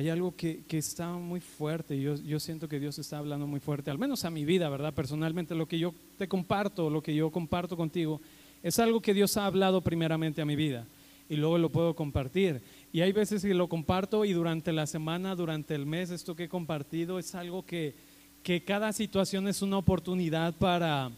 hay algo que, que está muy fuerte. Yo, yo siento que Dios está hablando muy fuerte, al menos a mi vida, ¿verdad? Personalmente, lo que yo te comparto, lo que yo comparto contigo, es algo que Dios ha hablado primeramente a mi vida y luego lo puedo compartir. Y hay veces que lo comparto y durante la semana, durante el mes, esto que he compartido es algo que, que cada situación es una oportunidad para,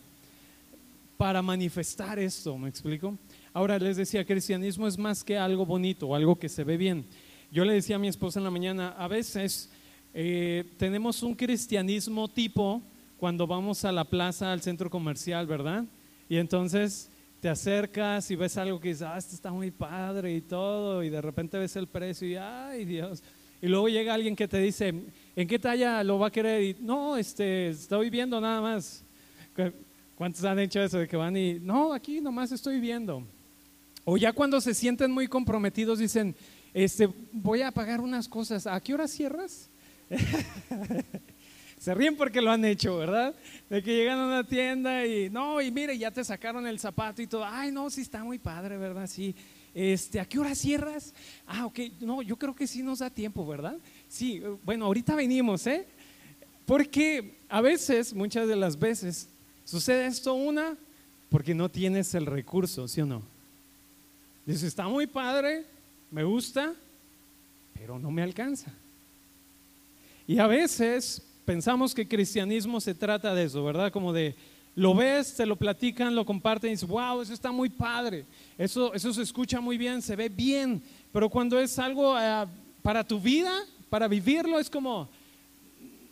para manifestar esto, ¿me explico? Ahora les decía, cristianismo es más que algo bonito, algo que se ve bien. Yo le decía a mi esposa en la mañana, a veces eh, tenemos un cristianismo tipo cuando vamos a la plaza, al centro comercial, ¿verdad? Y entonces te acercas y ves algo que dices, ah, esto está muy padre y todo, y de repente ves el precio y, ay Dios. Y luego llega alguien que te dice, ¿en qué talla lo va a querer? Y, no, este, estoy viendo nada más. ¿Cuántos han hecho eso de que van y, no, aquí nomás estoy viendo? O ya cuando se sienten muy comprometidos dicen, este, voy a pagar unas cosas, ¿a qué hora cierras? se ríen porque lo han hecho, ¿verdad? De que llegan a una tienda y, no, y mire, ya te sacaron el zapato y todo, ay, no, sí está muy padre, ¿verdad? Sí. Este, ¿a qué hora cierras? Ah, ok, no, yo creo que sí nos da tiempo, ¿verdad? Sí, bueno, ahorita venimos, ¿eh? Porque a veces, muchas de las veces, sucede esto una, porque no tienes el recurso, ¿sí o no? Dice, está muy padre, me gusta, pero no me alcanza. Y a veces pensamos que cristianismo se trata de eso, ¿verdad? Como de, lo ves, te lo platican, lo comparten y dices, wow, eso está muy padre, eso, eso se escucha muy bien, se ve bien, pero cuando es algo eh, para tu vida, para vivirlo, es como,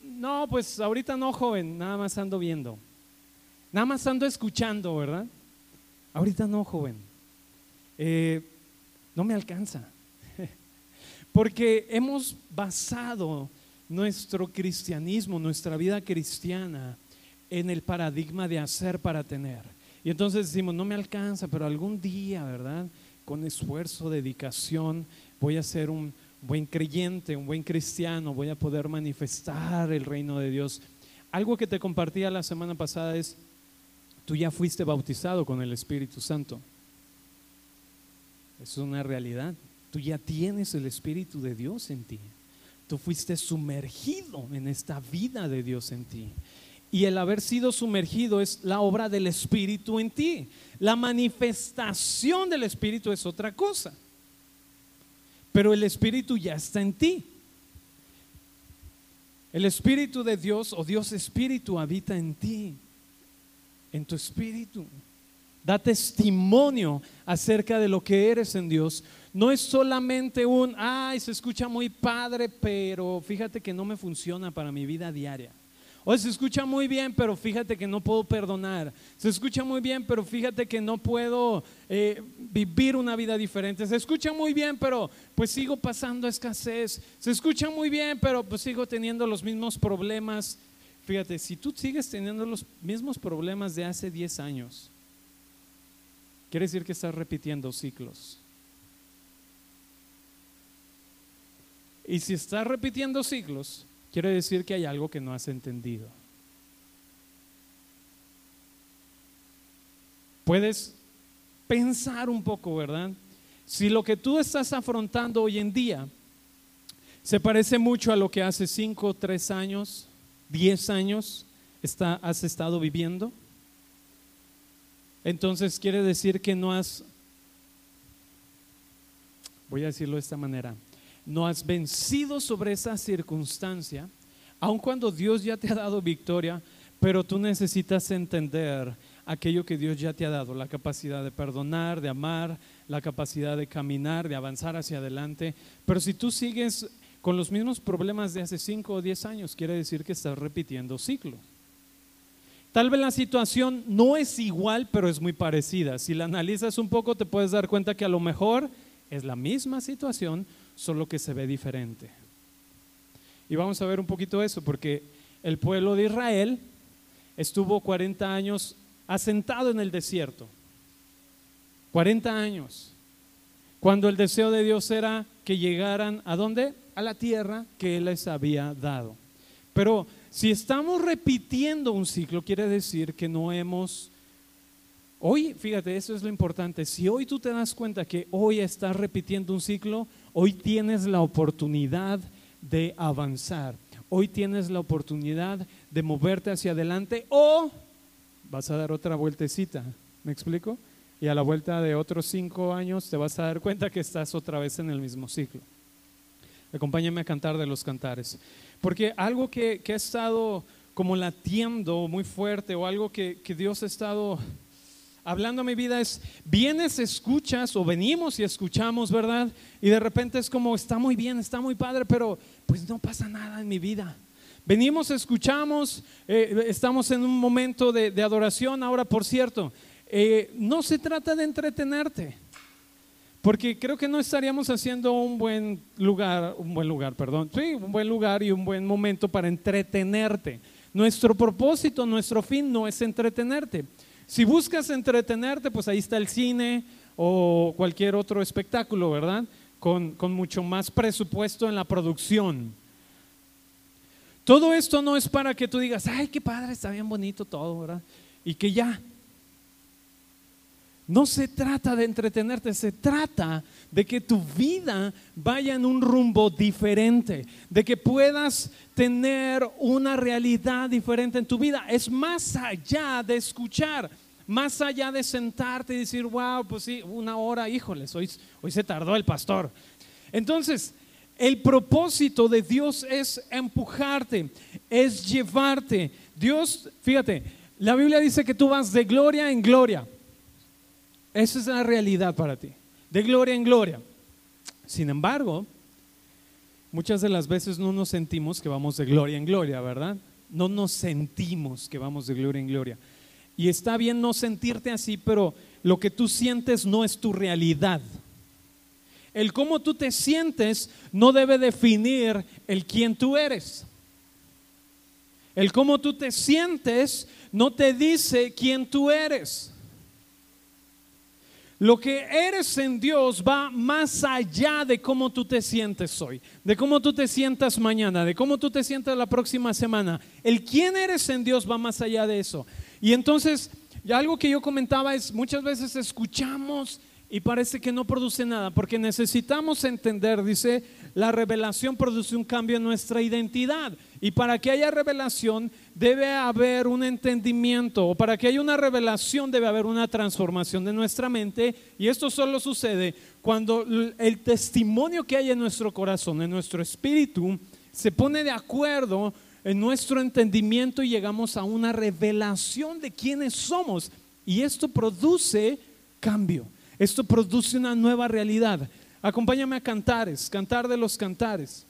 no, pues ahorita no, joven, nada más ando viendo, nada más ando escuchando, ¿verdad? Ahorita no, joven. Eh, no me alcanza. Porque hemos basado nuestro cristianismo, nuestra vida cristiana, en el paradigma de hacer para tener. Y entonces decimos, no me alcanza, pero algún día, ¿verdad? Con esfuerzo, dedicación, voy a ser un buen creyente, un buen cristiano, voy a poder manifestar el reino de Dios. Algo que te compartía la semana pasada es, tú ya fuiste bautizado con el Espíritu Santo. Es una realidad. Tú ya tienes el Espíritu de Dios en ti. Tú fuiste sumergido en esta vida de Dios en ti. Y el haber sido sumergido es la obra del Espíritu en ti. La manifestación del Espíritu es otra cosa. Pero el Espíritu ya está en ti. El Espíritu de Dios o Dios Espíritu habita en ti, en tu espíritu da testimonio acerca de lo que eres en Dios. No es solamente un, ay, se escucha muy padre, pero fíjate que no me funciona para mi vida diaria. O se escucha muy bien, pero fíjate que no puedo perdonar. Se escucha muy bien, pero fíjate que no puedo eh, vivir una vida diferente. Se escucha muy bien, pero pues sigo pasando escasez. Se escucha muy bien, pero pues sigo teniendo los mismos problemas. Fíjate, si tú sigues teniendo los mismos problemas de hace 10 años, Quiere decir que estás repitiendo ciclos. Y si estás repitiendo ciclos, quiere decir que hay algo que no has entendido. Puedes pensar un poco, ¿verdad? Si lo que tú estás afrontando hoy en día se parece mucho a lo que hace 5, 3 años, 10 años está, has estado viviendo, entonces quiere decir que no has, voy a decirlo de esta manera, no has vencido sobre esa circunstancia, aun cuando Dios ya te ha dado victoria, pero tú necesitas entender aquello que Dios ya te ha dado, la capacidad de perdonar, de amar, la capacidad de caminar, de avanzar hacia adelante. Pero si tú sigues con los mismos problemas de hace 5 o 10 años, quiere decir que estás repitiendo ciclo. Tal vez la situación no es igual, pero es muy parecida. Si la analizas un poco, te puedes dar cuenta que a lo mejor es la misma situación, solo que se ve diferente. Y vamos a ver un poquito eso, porque el pueblo de Israel estuvo 40 años asentado en el desierto. 40 años. Cuando el deseo de Dios era que llegaran a dónde? A la tierra que Él les había dado. Pero si estamos repitiendo un ciclo, quiere decir que no hemos... Hoy, fíjate, eso es lo importante. Si hoy tú te das cuenta que hoy estás repitiendo un ciclo, hoy tienes la oportunidad de avanzar. Hoy tienes la oportunidad de moverte hacia adelante o vas a dar otra vueltecita. ¿Me explico? Y a la vuelta de otros cinco años te vas a dar cuenta que estás otra vez en el mismo ciclo. Acompáñame a cantar de los cantares. Porque algo que, ha estado como latiendo muy fuerte o algo que, que Dios ha estado hablando a mi vida es, vienes, escuchas o venimos y escuchamos, ¿verdad? Y de repente es como, está muy bien, está muy padre, pero pues no pasa nada en mi vida. Venimos, escuchamos, eh, estamos en un momento de, adoración. Ahora, por cierto, eh, no se trata de entretenerte, porque creo que no estaríamos haciendo un buen lugar, un buen lugar, perdón, sí, un buen lugar y un buen momento para entretenerte. Nuestro propósito, nuestro fin no es entretenerte. Si buscas entretenerte, pues ahí está el cine o cualquier otro espectáculo, ¿verdad? Con, con mucho más presupuesto en la producción. Todo esto no es para que tú digas, ay, qué padre, está bien bonito todo, ¿verdad? Y que ya. No se trata de entretenerte, se trata de que tu vida vaya en un rumbo diferente, de que puedas tener una realidad diferente en tu vida. Es más allá de escuchar, más allá de sentarte y decir, wow, pues sí, una hora, híjoles, hoy, hoy se tardó el pastor. Entonces, el propósito de Dios es empujarte, es llevarte. Dios, fíjate, la Biblia dice que tú vas de gloria en gloria. Esa es la realidad para ti, de gloria en gloria. Sin embargo, muchas de las veces no nos sentimos que vamos de gloria en gloria, ¿verdad? No nos sentimos que vamos de gloria en gloria. Y está bien no sentirte así, pero lo que tú sientes no es tu realidad. El cómo tú te sientes no debe definir el quién tú eres. El cómo tú te sientes no te dice quién tú eres. Lo que eres en Dios va más allá de cómo tú te sientes hoy, de cómo tú te sientas mañana, de cómo tú te sientas la próxima semana. El quién eres en Dios va más allá de eso. Y entonces, algo que yo comentaba es, muchas veces escuchamos y parece que no produce nada, porque necesitamos entender, dice, la revelación produce un cambio en nuestra identidad. Y para que haya revelación debe haber un entendimiento, o para que haya una revelación debe haber una transformación de nuestra mente. Y esto solo sucede cuando el testimonio que hay en nuestro corazón, en nuestro espíritu, se pone de acuerdo en nuestro entendimiento y llegamos a una revelación de quiénes somos. Y esto produce cambio. Esto produce una nueva realidad. Acompáñame a cantares, cantar de los cantares.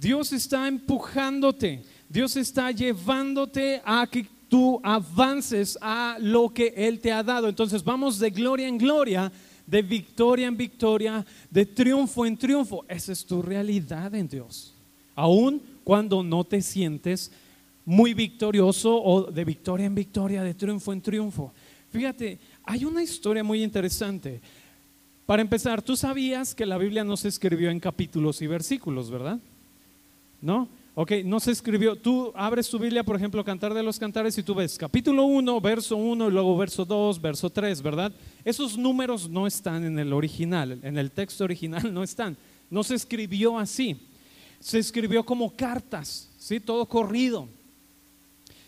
Dios está empujándote, Dios está llevándote a que tú avances a lo que Él te ha dado. Entonces vamos de gloria en gloria, de victoria en victoria, de triunfo en triunfo. Esa es tu realidad en Dios. Aún cuando no te sientes muy victorioso o de victoria en victoria, de triunfo en triunfo. Fíjate, hay una historia muy interesante. Para empezar, tú sabías que la Biblia no se escribió en capítulos y versículos, ¿verdad? ¿No? Ok, no se escribió. Tú abres tu Biblia, por ejemplo, Cantar de los Cantares, y tú ves capítulo 1, verso 1, y luego verso 2, verso 3, ¿verdad? Esos números no están en el original, en el texto original no están. No se escribió así. Se escribió como cartas, ¿sí? Todo corrido.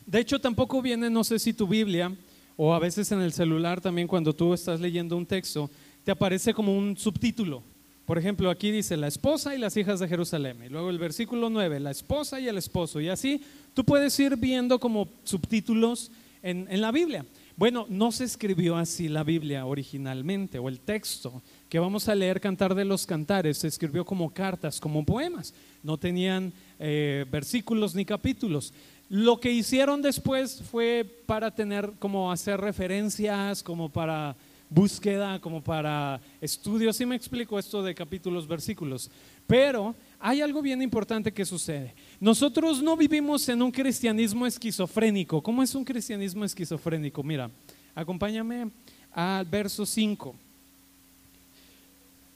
De hecho, tampoco viene, no sé si tu Biblia o a veces en el celular también cuando tú estás leyendo un texto, te aparece como un subtítulo. Por ejemplo, aquí dice la esposa y las hijas de Jerusalén. Y luego el versículo 9, la esposa y el esposo. Y así tú puedes ir viendo como subtítulos en, en la Biblia. Bueno, no se escribió así la Biblia originalmente, o el texto que vamos a leer, Cantar de los Cantares, se escribió como cartas, como poemas. No tenían eh, versículos ni capítulos. Lo que hicieron después fue para tener, como hacer referencias, como para búsqueda, como para estudios. Si me explico esto de capítulos, versículos. Pero hay algo bien importante que sucede. Nosotros no vivimos en un cristianismo esquizofrénico. ¿Cómo es un cristianismo esquizofrénico? Mira, acompáñame al verso 5.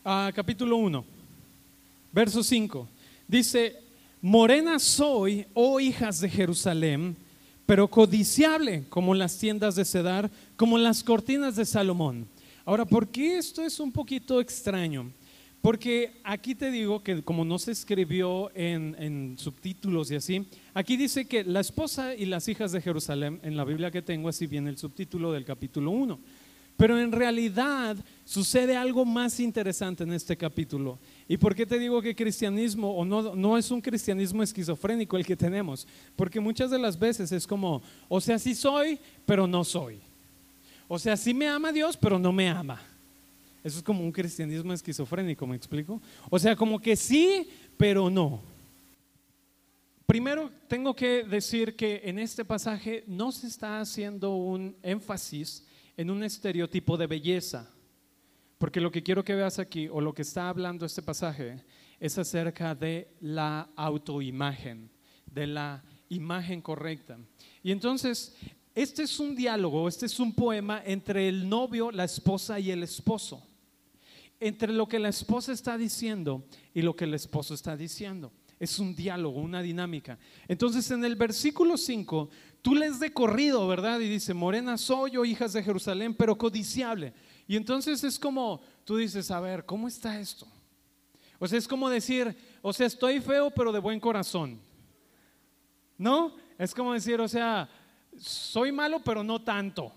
A capítulo 1, verso 5. Dice, Morena soy, oh hijas de Jerusalén, pero codiciable como las tiendas de Cedar, como las cortinas de Salomón. Ahora, ¿por qué esto es un poquito extraño? Porque aquí te digo que como no se escribió en, subtítulos y así, aquí dice que la esposa y las hijas de Jerusalén, en la Biblia que tengo, así viene el subtítulo del capítulo 1. Pero en realidad sucede algo más interesante en este capítulo. ¿Y por qué te digo que cristianismo o no, no es un cristianismo esquizofrénico el que tenemos? Porque muchas de las veces es como, o sea, sí soy, pero no soy. O sea, sí me ama Dios, pero no me ama. Eso es como un cristianismo esquizofrénico, ¿me explico? O sea, como que sí, pero no. Primero, tengo que decir que en este pasaje no se está haciendo un énfasis en un estereotipo de belleza, porque lo que quiero que veas aquí, o lo que está hablando este pasaje, es acerca de la autoimagen, de la imagen correcta. Y entonces, este es un diálogo, este es un poema entre el novio, la esposa y el esposo entre lo que la esposa está diciendo y lo que el esposo está diciendo. Es un diálogo, una dinámica. Entonces en el versículo 5, tú lees de corrido, ¿verdad? Y dice, morena soy yo, hijas de Jerusalén, pero codiciable. Y entonces es como, tú dices, a ver, ¿cómo está esto? O sea, es como decir, o sea, estoy feo, pero de buen corazón. ¿No? Es como decir, o sea, soy malo, pero no tanto.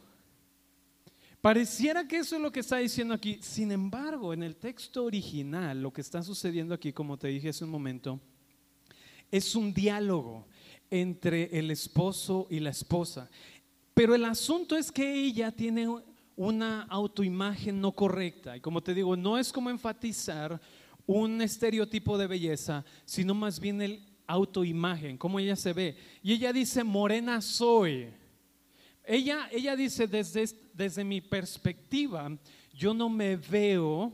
Pareciera que eso es lo que está diciendo aquí. Sin embargo, en el texto original, lo que está sucediendo aquí, como te dije hace un momento, es un diálogo entre el esposo y la esposa. Pero el asunto es que ella tiene una autoimagen no correcta. Y como te digo, no es como enfatizar un estereotipo de belleza, sino más bien el autoimagen, cómo ella se ve. Y ella dice, morena soy. Ella, ella dice, desde, desde mi perspectiva, yo no me veo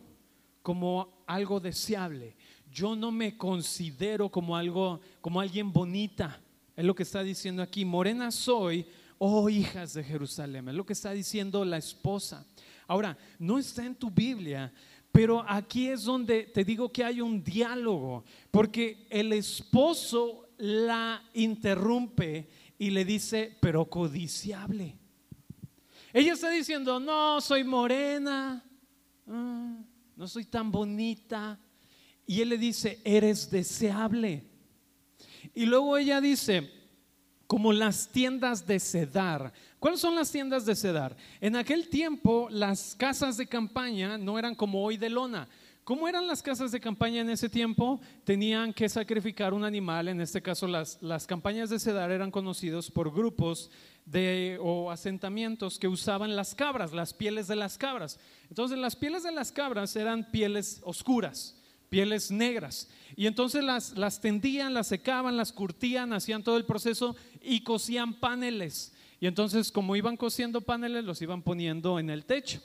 como algo deseable. Yo no me considero como algo, como alguien bonita. Es lo que está diciendo aquí. Morena soy, oh hijas de Jerusalén. Es lo que está diciendo la esposa. Ahora, no está en tu Biblia, pero aquí es donde te digo que hay un diálogo, porque el esposo la interrumpe y le dice, pero codiciable. Ella está diciendo, no, soy morena, ah, no soy tan bonita. Y él le dice, eres deseable. Y luego ella dice, como las tiendas de sedar. ¿Cuáles son las tiendas de sedar? En aquel tiempo las casas de campaña no eran como hoy de lona. ¿Cómo eran las casas de campaña en ese tiempo? Tenían que sacrificar un animal, en este caso las, las campañas de sedar eran conocidos por grupos de, o asentamientos que usaban las cabras, las pieles de las cabras. Entonces las pieles de las cabras eran pieles oscuras, pieles negras. Y entonces las, las tendían, las secaban, las curtían, hacían todo el proceso y cosían paneles. Y entonces como iban cosiendo paneles, los iban poniendo en el techo.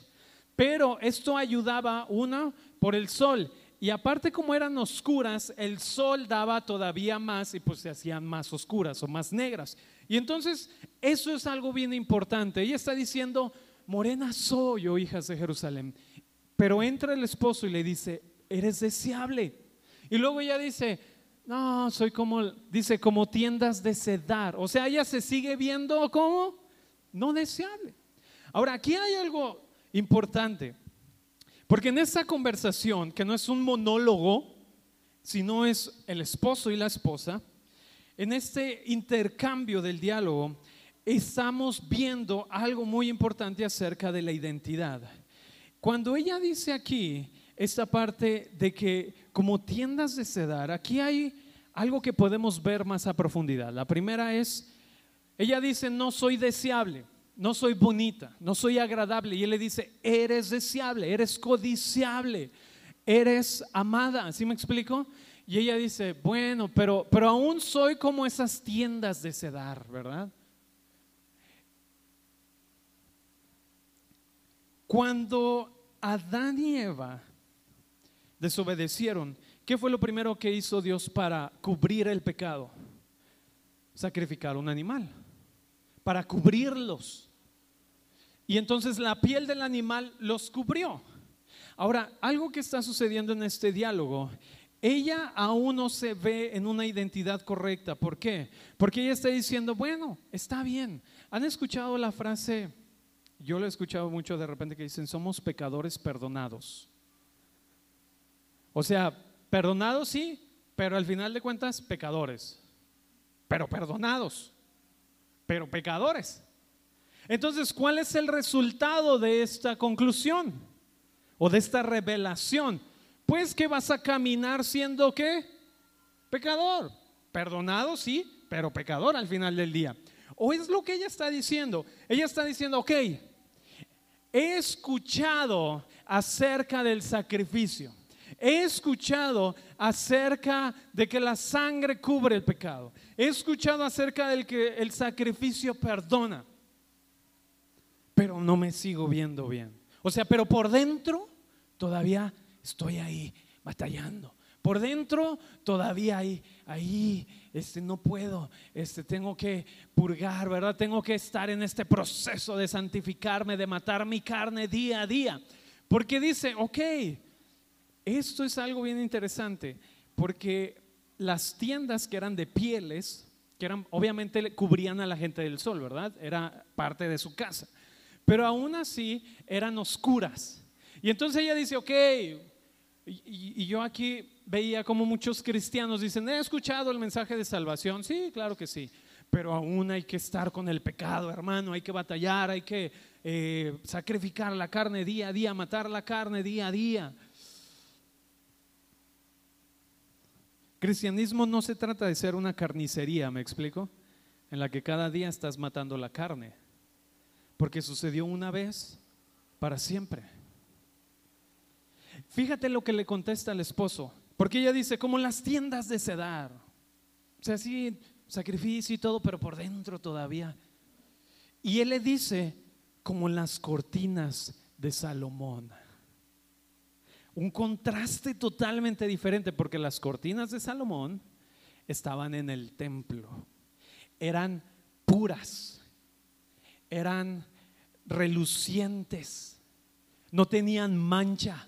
Pero esto ayudaba, una, por el sol. Y aparte como eran oscuras, el sol daba todavía más y pues se hacían más oscuras o más negras. Y entonces eso es algo bien importante. Ella está diciendo, morena soy, oh hijas de Jerusalén. Pero entra el esposo y le dice, eres deseable. Y luego ella dice, no, soy como, dice, como tiendas de sedar. O sea, ella se sigue viendo como no deseable. Ahora, aquí hay algo importante. Porque en esa conversación, que no es un monólogo, sino es el esposo y la esposa, en este intercambio del diálogo, estamos viendo algo muy importante acerca de la identidad. Cuando ella dice aquí esta parte de que como tiendas de sedar, aquí hay algo que podemos ver más a profundidad. La primera es, ella dice, no soy deseable no soy bonita, no soy agradable. Y él le dice, eres deseable, eres codiciable, eres amada. ¿Así me explico? Y ella dice, bueno, pero, pero aún soy como esas tiendas de sedar, ¿verdad? Cuando Adán y Eva desobedecieron, ¿qué fue lo primero que hizo Dios para cubrir el pecado? Sacrificar un animal, para cubrirlos. Y entonces la piel del animal los cubrió. Ahora, algo que está sucediendo en este diálogo, ella aún no se ve en una identidad correcta. ¿Por qué? Porque ella está diciendo, bueno, está bien. ¿Han escuchado la frase? Yo lo he escuchado mucho de repente que dicen, somos pecadores perdonados. O sea, perdonados sí, pero al final de cuentas pecadores. Pero perdonados, pero pecadores. Entonces, ¿cuál es el resultado de esta conclusión o de esta revelación? Pues que vas a caminar siendo qué? Pecador. Perdonado, sí, pero pecador al final del día. O es lo que ella está diciendo. Ella está diciendo, ok, he escuchado acerca del sacrificio. He escuchado acerca de que la sangre cubre el pecado. He escuchado acerca del que el sacrificio perdona. Pero no me sigo viendo bien. O sea, pero por dentro todavía estoy ahí batallando. Por dentro todavía ahí, ahí, este, no puedo, este, tengo que purgar, ¿verdad? Tengo que estar en este proceso de santificarme, de matar mi carne día a día. Porque dice, ok, esto es algo bien interesante, porque las tiendas que eran de pieles, que eran, obviamente cubrían a la gente del sol, ¿verdad? Era parte de su casa. Pero aún así eran oscuras. Y entonces ella dice, ok, y, yo aquí veía como muchos cristianos dicen, he escuchado el mensaje de salvación. Sí, claro que sí. Pero aún hay que estar con el pecado, hermano. Hay que batallar, hay que eh, sacrificar la carne día a día, matar la carne día a día. Cristianismo no se trata de ser una carnicería, ¿me explico? En la que cada día estás matando la carne. Porque sucedió una vez para siempre. Fíjate lo que le contesta al esposo, porque ella dice, como las tiendas de sedar. O sea, sí, sacrificio y todo, pero por dentro todavía. Y él le dice, como las cortinas de Salomón. Un contraste totalmente diferente, porque las cortinas de Salomón estaban en el templo. Eran puras, eran relucientes, no tenían mancha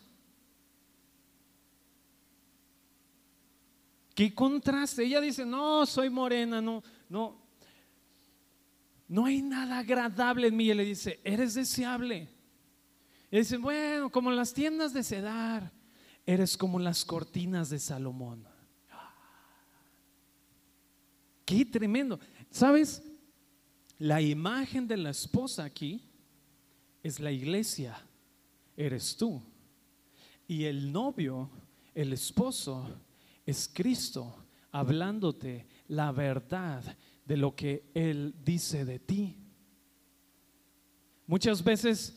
¿Qué contraste? Ella dice, no, soy morena, no, no. No hay nada agradable en mí. Y le dice, eres deseable. Y dice, bueno, como las tiendas de sedar, eres como las cortinas de Salomón. Qué tremendo. ¿Sabes? La imagen de la esposa aquí es la iglesia, eres tú. Y el novio, el esposo, es Cristo hablándote la verdad de lo que Él dice de ti. Muchas veces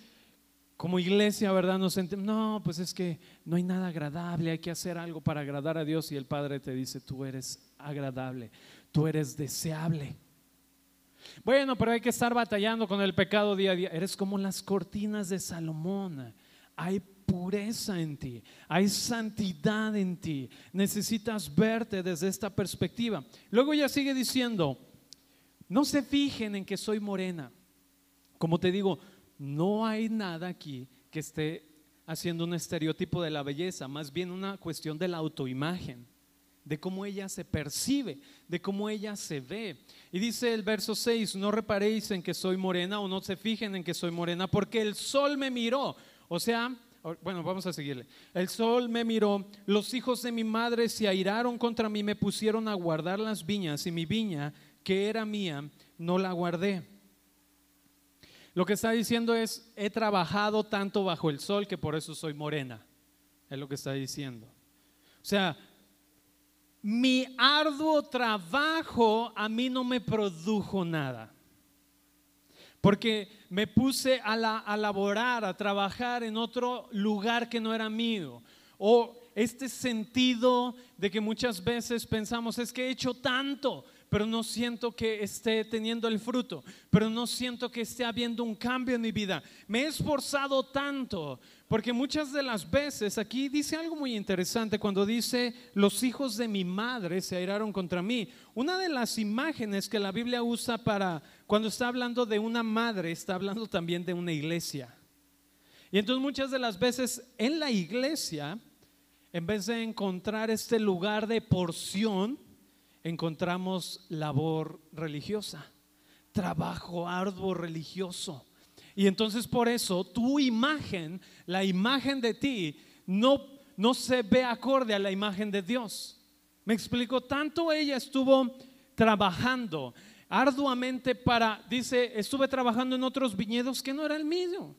como iglesia, ¿verdad? Nos sentimos, no, pues es que no hay nada agradable, hay que hacer algo para agradar a Dios y el Padre te dice, tú eres agradable, tú eres deseable. Bueno, pero hay que estar batallando con el pecado día a día. Eres como las cortinas de Salomón. Hay pureza en ti, hay santidad en ti. Necesitas verte desde esta perspectiva. Luego ella sigue diciendo, no se fijen en que soy morena. Como te digo, no hay nada aquí que esté haciendo un estereotipo de la belleza, más bien una cuestión de la autoimagen, de cómo ella se percibe, de cómo ella se ve. Y dice el verso 6, no reparéis en que soy morena o no se fijen en que soy morena, porque el sol me miró. O sea, bueno, vamos a seguirle. El sol me miró, los hijos de mi madre se airaron contra mí, me pusieron a guardar las viñas y mi viña, que era mía, no la guardé. Lo que está diciendo es, he trabajado tanto bajo el sol que por eso soy morena. Es lo que está diciendo. O sea, mi arduo trabajo a mí no me produjo nada porque me puse a, a, laborar, a trabajar en otro lugar que no era mío. O este sentido de que muchas veces pensamos, es que he hecho tanto, pero no siento que esté teniendo el fruto, pero no siento que esté habiendo un cambio en mi vida. Me he esforzado tanto, porque muchas de las veces aquí dice algo muy interesante cuando dice, los hijos de mi madre se airaron contra mí. Una de las imágenes que la Biblia usa para, cuando está hablando de una madre, está hablando también de una iglesia. Y entonces muchas de las veces en la iglesia, en vez de encontrar este lugar de porción, encontramos labor religiosa, trabajo arduo religioso. Y entonces por eso tu imagen, la imagen de ti, no, no se ve acorde a la imagen de Dios. Me explico, tanto ella estuvo trabajando arduamente para, dice, estuve trabajando en otros viñedos que no era el mío.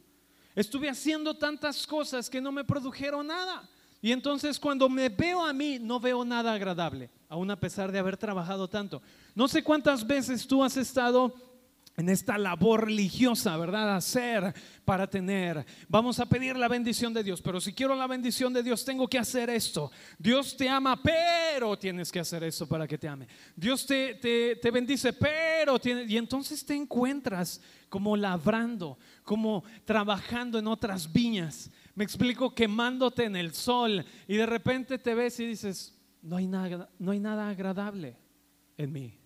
Estuve haciendo tantas cosas que no me produjeron nada. Y entonces cuando me veo a mí, no veo nada agradable, aún a pesar de haber trabajado tanto. No sé cuántas veces tú has estado en esta labor religiosa, ¿verdad? Hacer para tener. Vamos a pedir la bendición de Dios, pero si quiero la bendición de Dios, tengo que hacer esto. Dios te ama, pero tienes que hacer esto para que te ame. Dios te, te, bendice, pero tiene, y entonces te encuentras como labrando, como trabajando en otras viñas. Me explico, quemándote en el sol y de repente te ves y dices, no hay nada, no hay nada agradable en mí.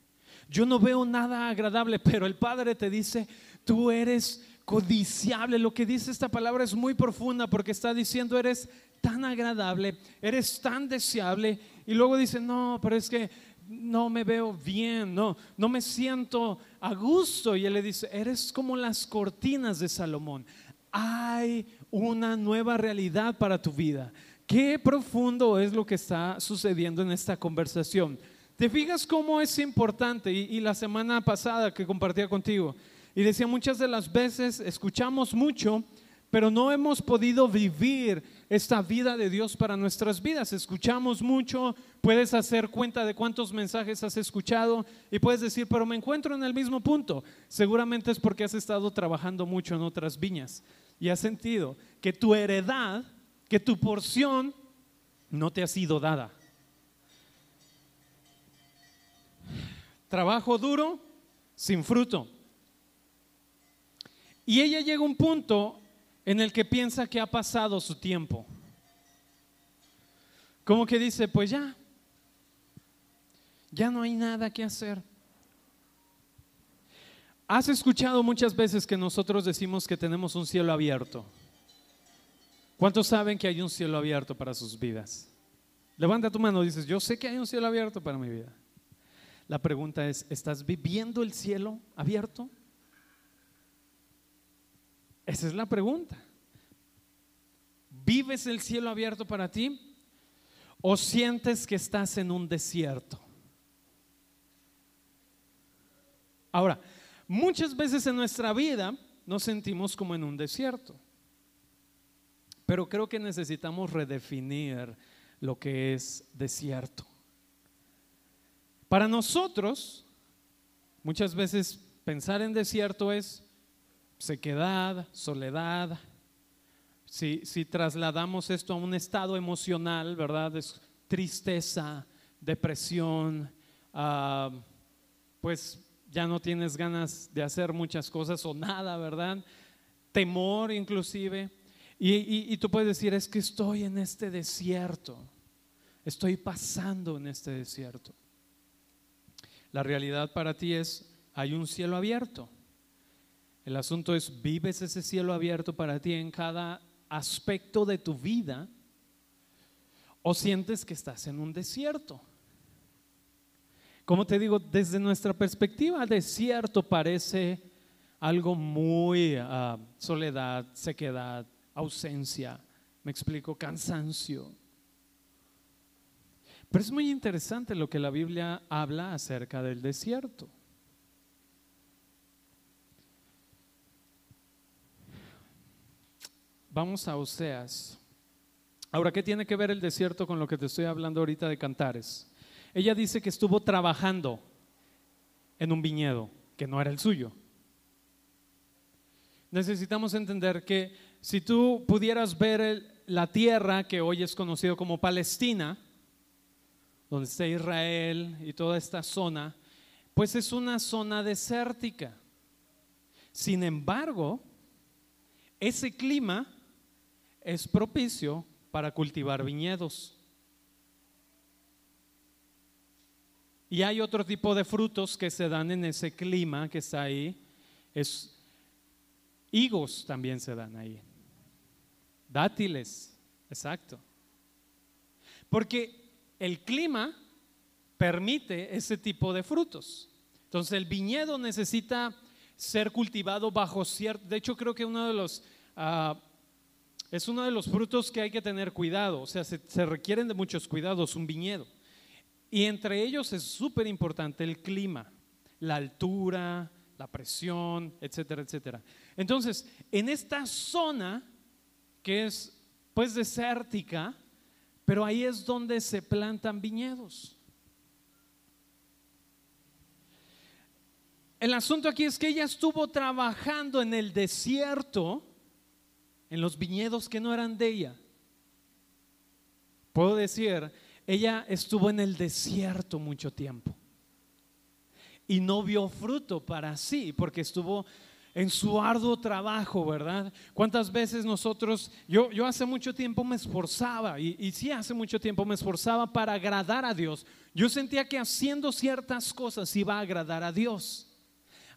Yo no veo nada agradable, pero el Padre te dice, tú eres codiciable. Lo que dice esta palabra es muy profunda porque está diciendo, eres tan agradable, eres tan deseable. Y luego dice, no, pero es que no me veo bien, no, no me siento a gusto. Y él le dice, eres como las cortinas de Salomón. Hay una nueva realidad para tu vida. Qué profundo es lo que está sucediendo en esta conversación. ¿Te fijas cómo es importante? Y, la semana pasada que compartía contigo, y decía muchas de las veces escuchamos mucho, pero no hemos podido vivir esta vida de Dios para nuestras vidas. Escuchamos mucho, puedes hacer cuenta de cuántos mensajes has escuchado y puedes decir, pero me encuentro en el mismo punto. Seguramente es porque has estado trabajando mucho en otras viñas y has sentido que tu heredad, que tu porción no te ha sido dada. Trabajo duro, sin fruto. Y ella llega a un punto en el que piensa que ha pasado su tiempo. Como que dice, pues ya, ya no hay nada que hacer. Has escuchado muchas veces que nosotros decimos que tenemos un cielo abierto. ¿Cuántos saben que hay un cielo abierto para sus vidas? Levanta tu mano y dices, yo sé que hay un cielo abierto para mi vida. La pregunta es, ¿estás viviendo el cielo abierto? Esa es la pregunta. ¿Vives el cielo abierto para ti? ¿O sientes que estás en un desierto? Ahora, muchas veces en nuestra vida nos sentimos como en un desierto, pero creo que necesitamos redefinir lo que es desierto. Para nosotros, muchas veces pensar en desierto es sequedad, soledad. Si, trasladamos esto a un estado emocional, ¿verdad? Es tristeza, depresión, ah, pues ya no tienes ganas de hacer muchas cosas o nada, ¿verdad? Temor inclusive. y tú puedes decir, es que estoy en este desierto, estoy pasando en este desierto. La realidad para ti es, hay un cielo abierto. El asunto es, ¿vives ese cielo abierto para ti en cada aspecto de tu vida? ¿O sientes que estás en un desierto? Como te digo, desde nuestra perspectiva, desierto parece algo muy ah, soledad, sequedad, ausencia, me explico, cansancio. Pero es muy interesante lo que la Biblia habla acerca del desierto. Vamos a Oseas. Ahora, ¿qué tiene que ver el desierto con lo que te estoy hablando ahorita de Cantares? Ella dice que estuvo trabajando en un viñedo que no era el suyo. Necesitamos entender que si tú pudieras ver la tierra que hoy es conocido como Palestina, donde está Israel y toda esta zona, pues es una zona desértica. Sin embargo, ese clima es propicio para cultivar viñedos. Y hay otro tipo de frutos que se dan en ese clima que está ahí. Es higos también se dan ahí. Dátiles, exacto. Porque el clima permite ese tipo de frutos. Entonces el viñedo necesita ser cultivado bajo cierto, de hecho creo que uno de los ah, es uno de los frutos que hay que tener cuidado, o sea, se, se requieren de muchos cuidados, un viñedo. Y entre ellos es súper importante el clima, la altura, la presión, etcétera, etcétera. Entonces, en esta zona que es pues desértica, pero ahí es donde se plantan viñedos. El asunto aquí es que ella estuvo trabajando en el desierto, en los viñedos que no eran de ella. Puedo decir, ella estuvo en el desierto mucho tiempo y no vio fruto para sí, porque estuvo en su arduo trabajo, ¿verdad? ¿Cuántas veces nosotros, yo, yo hace mucho tiempo me esforzaba, y, y sí hace mucho tiempo me esforzaba para agradar a Dios. Yo sentía que haciendo ciertas cosas iba a agradar a Dios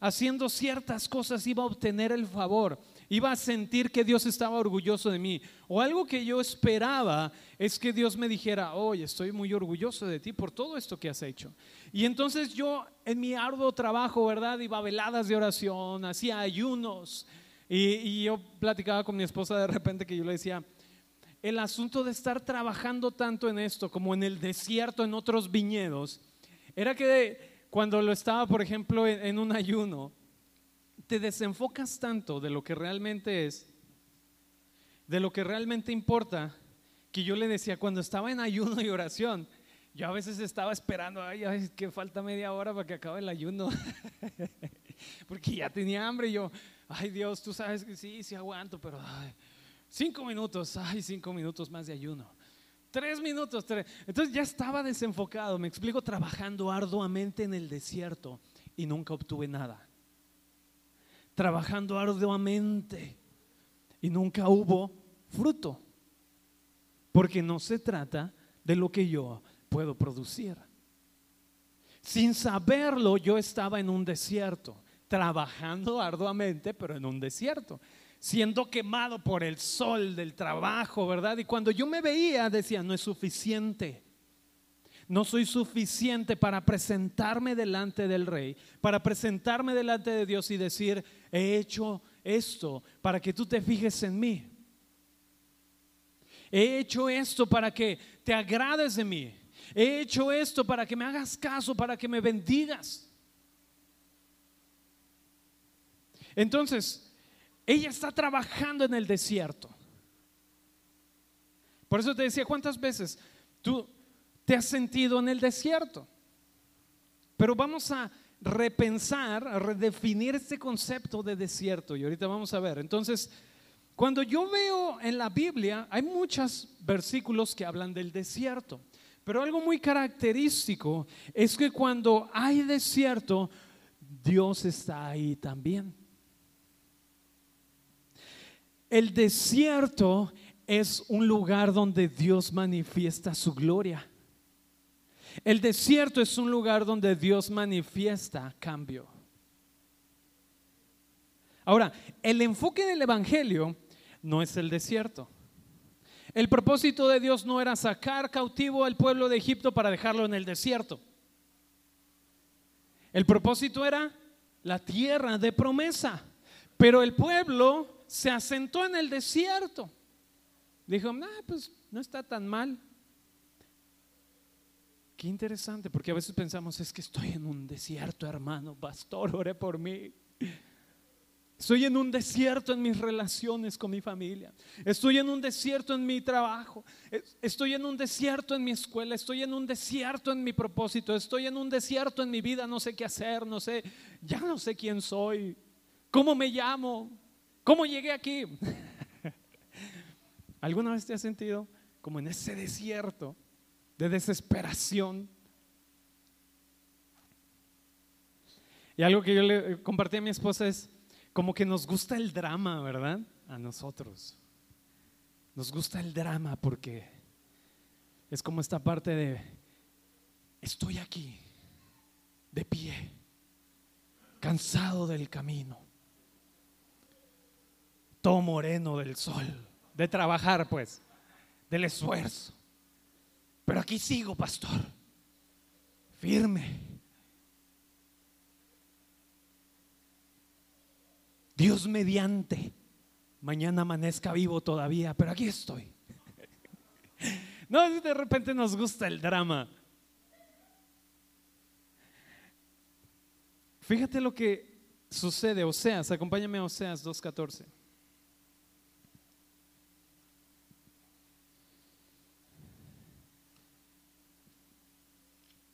haciendo ciertas cosas iba a obtener el favor, iba a sentir que Dios estaba orgulloso de mí. O algo que yo esperaba es que Dios me dijera, oye, estoy muy orgulloso de ti por todo esto que has hecho. Y entonces yo en mi arduo trabajo, ¿verdad? Iba veladas de oración, hacía ayunos. Y yo platicaba con mi esposa de repente que yo le decía, el asunto de estar trabajando tanto en esto como en el desierto, en otros viñedos, era que cuando lo estaba, por ejemplo, en, un ayuno, te desenfocas tanto de lo que realmente es, de lo que realmente importa, que yo le decía, cuando estaba en ayuno y oración, yo a veces estaba esperando, ay, ay que falta media hora para que acabe el ayuno, porque ya tenía hambre y yo, ay Dios, tú sabes que sí, sí aguanto, pero cinco minutos, ay, cinco minutos más de ayuno. Tres minutos, tres. Entonces ya estaba desenfocado, me explico, trabajando arduamente en el desierto y nunca obtuve nada. Trabajando arduamente y nunca hubo fruto. Porque no se trata de lo que yo puedo producir. Sin saberlo, yo estaba en un desierto, trabajando arduamente, pero en un desierto siendo quemado por el sol del trabajo, ¿verdad? Y cuando yo me veía decía, no es suficiente. No soy suficiente para presentarme delante del rey, para presentarme delante de Dios y decir, he hecho esto para que tú te fijes en mí. He hecho esto para que te agrades de mí. He hecho esto para que me hagas caso, para que me bendigas. Entonces, ella está trabajando en el desierto. Por eso te decía, ¿cuántas veces tú te has sentido en el desierto? Pero vamos a repensar, a redefinir este concepto de desierto. Y ahorita vamos a ver. Entonces, cuando yo veo en la Biblia, hay muchos versículos que hablan del desierto. Pero algo muy característico es que cuando hay desierto, Dios está ahí también. El desierto es un lugar donde Dios manifiesta su gloria. El desierto es un lugar donde Dios manifiesta cambio. Ahora, el enfoque del Evangelio no es el desierto. El propósito de Dios no era sacar cautivo al pueblo de Egipto para dejarlo en el desierto. El propósito era la tierra de promesa. Pero el pueblo se asentó en el desierto. Dijo, pues no está tan mal. Qué interesante, porque a veces pensamos, es que estoy en un desierto, hermano, pastor, ore por mí. Estoy en un desierto en mis relaciones con mi familia. Estoy en un desierto en mi trabajo. Estoy en un desierto en mi escuela. Estoy en un desierto en mi propósito. Estoy en un desierto en mi vida. No sé qué hacer. No sé, ya no sé quién soy. ¿Cómo me llamo? ¿Cómo llegué aquí? ¿Alguna vez te has sentido como en ese desierto de desesperación? Y algo que yo le compartí a mi esposa es como que nos gusta el drama, ¿verdad? A nosotros. Nos gusta el drama porque es como esta parte de, estoy aquí, de pie, cansado del camino todo moreno del sol, de trabajar pues, del esfuerzo. Pero aquí sigo, pastor, firme. Dios mediante, mañana amanezca vivo todavía, pero aquí estoy. No, de repente nos gusta el drama. Fíjate lo que sucede, Oseas, acompáñame a Oseas 2.14.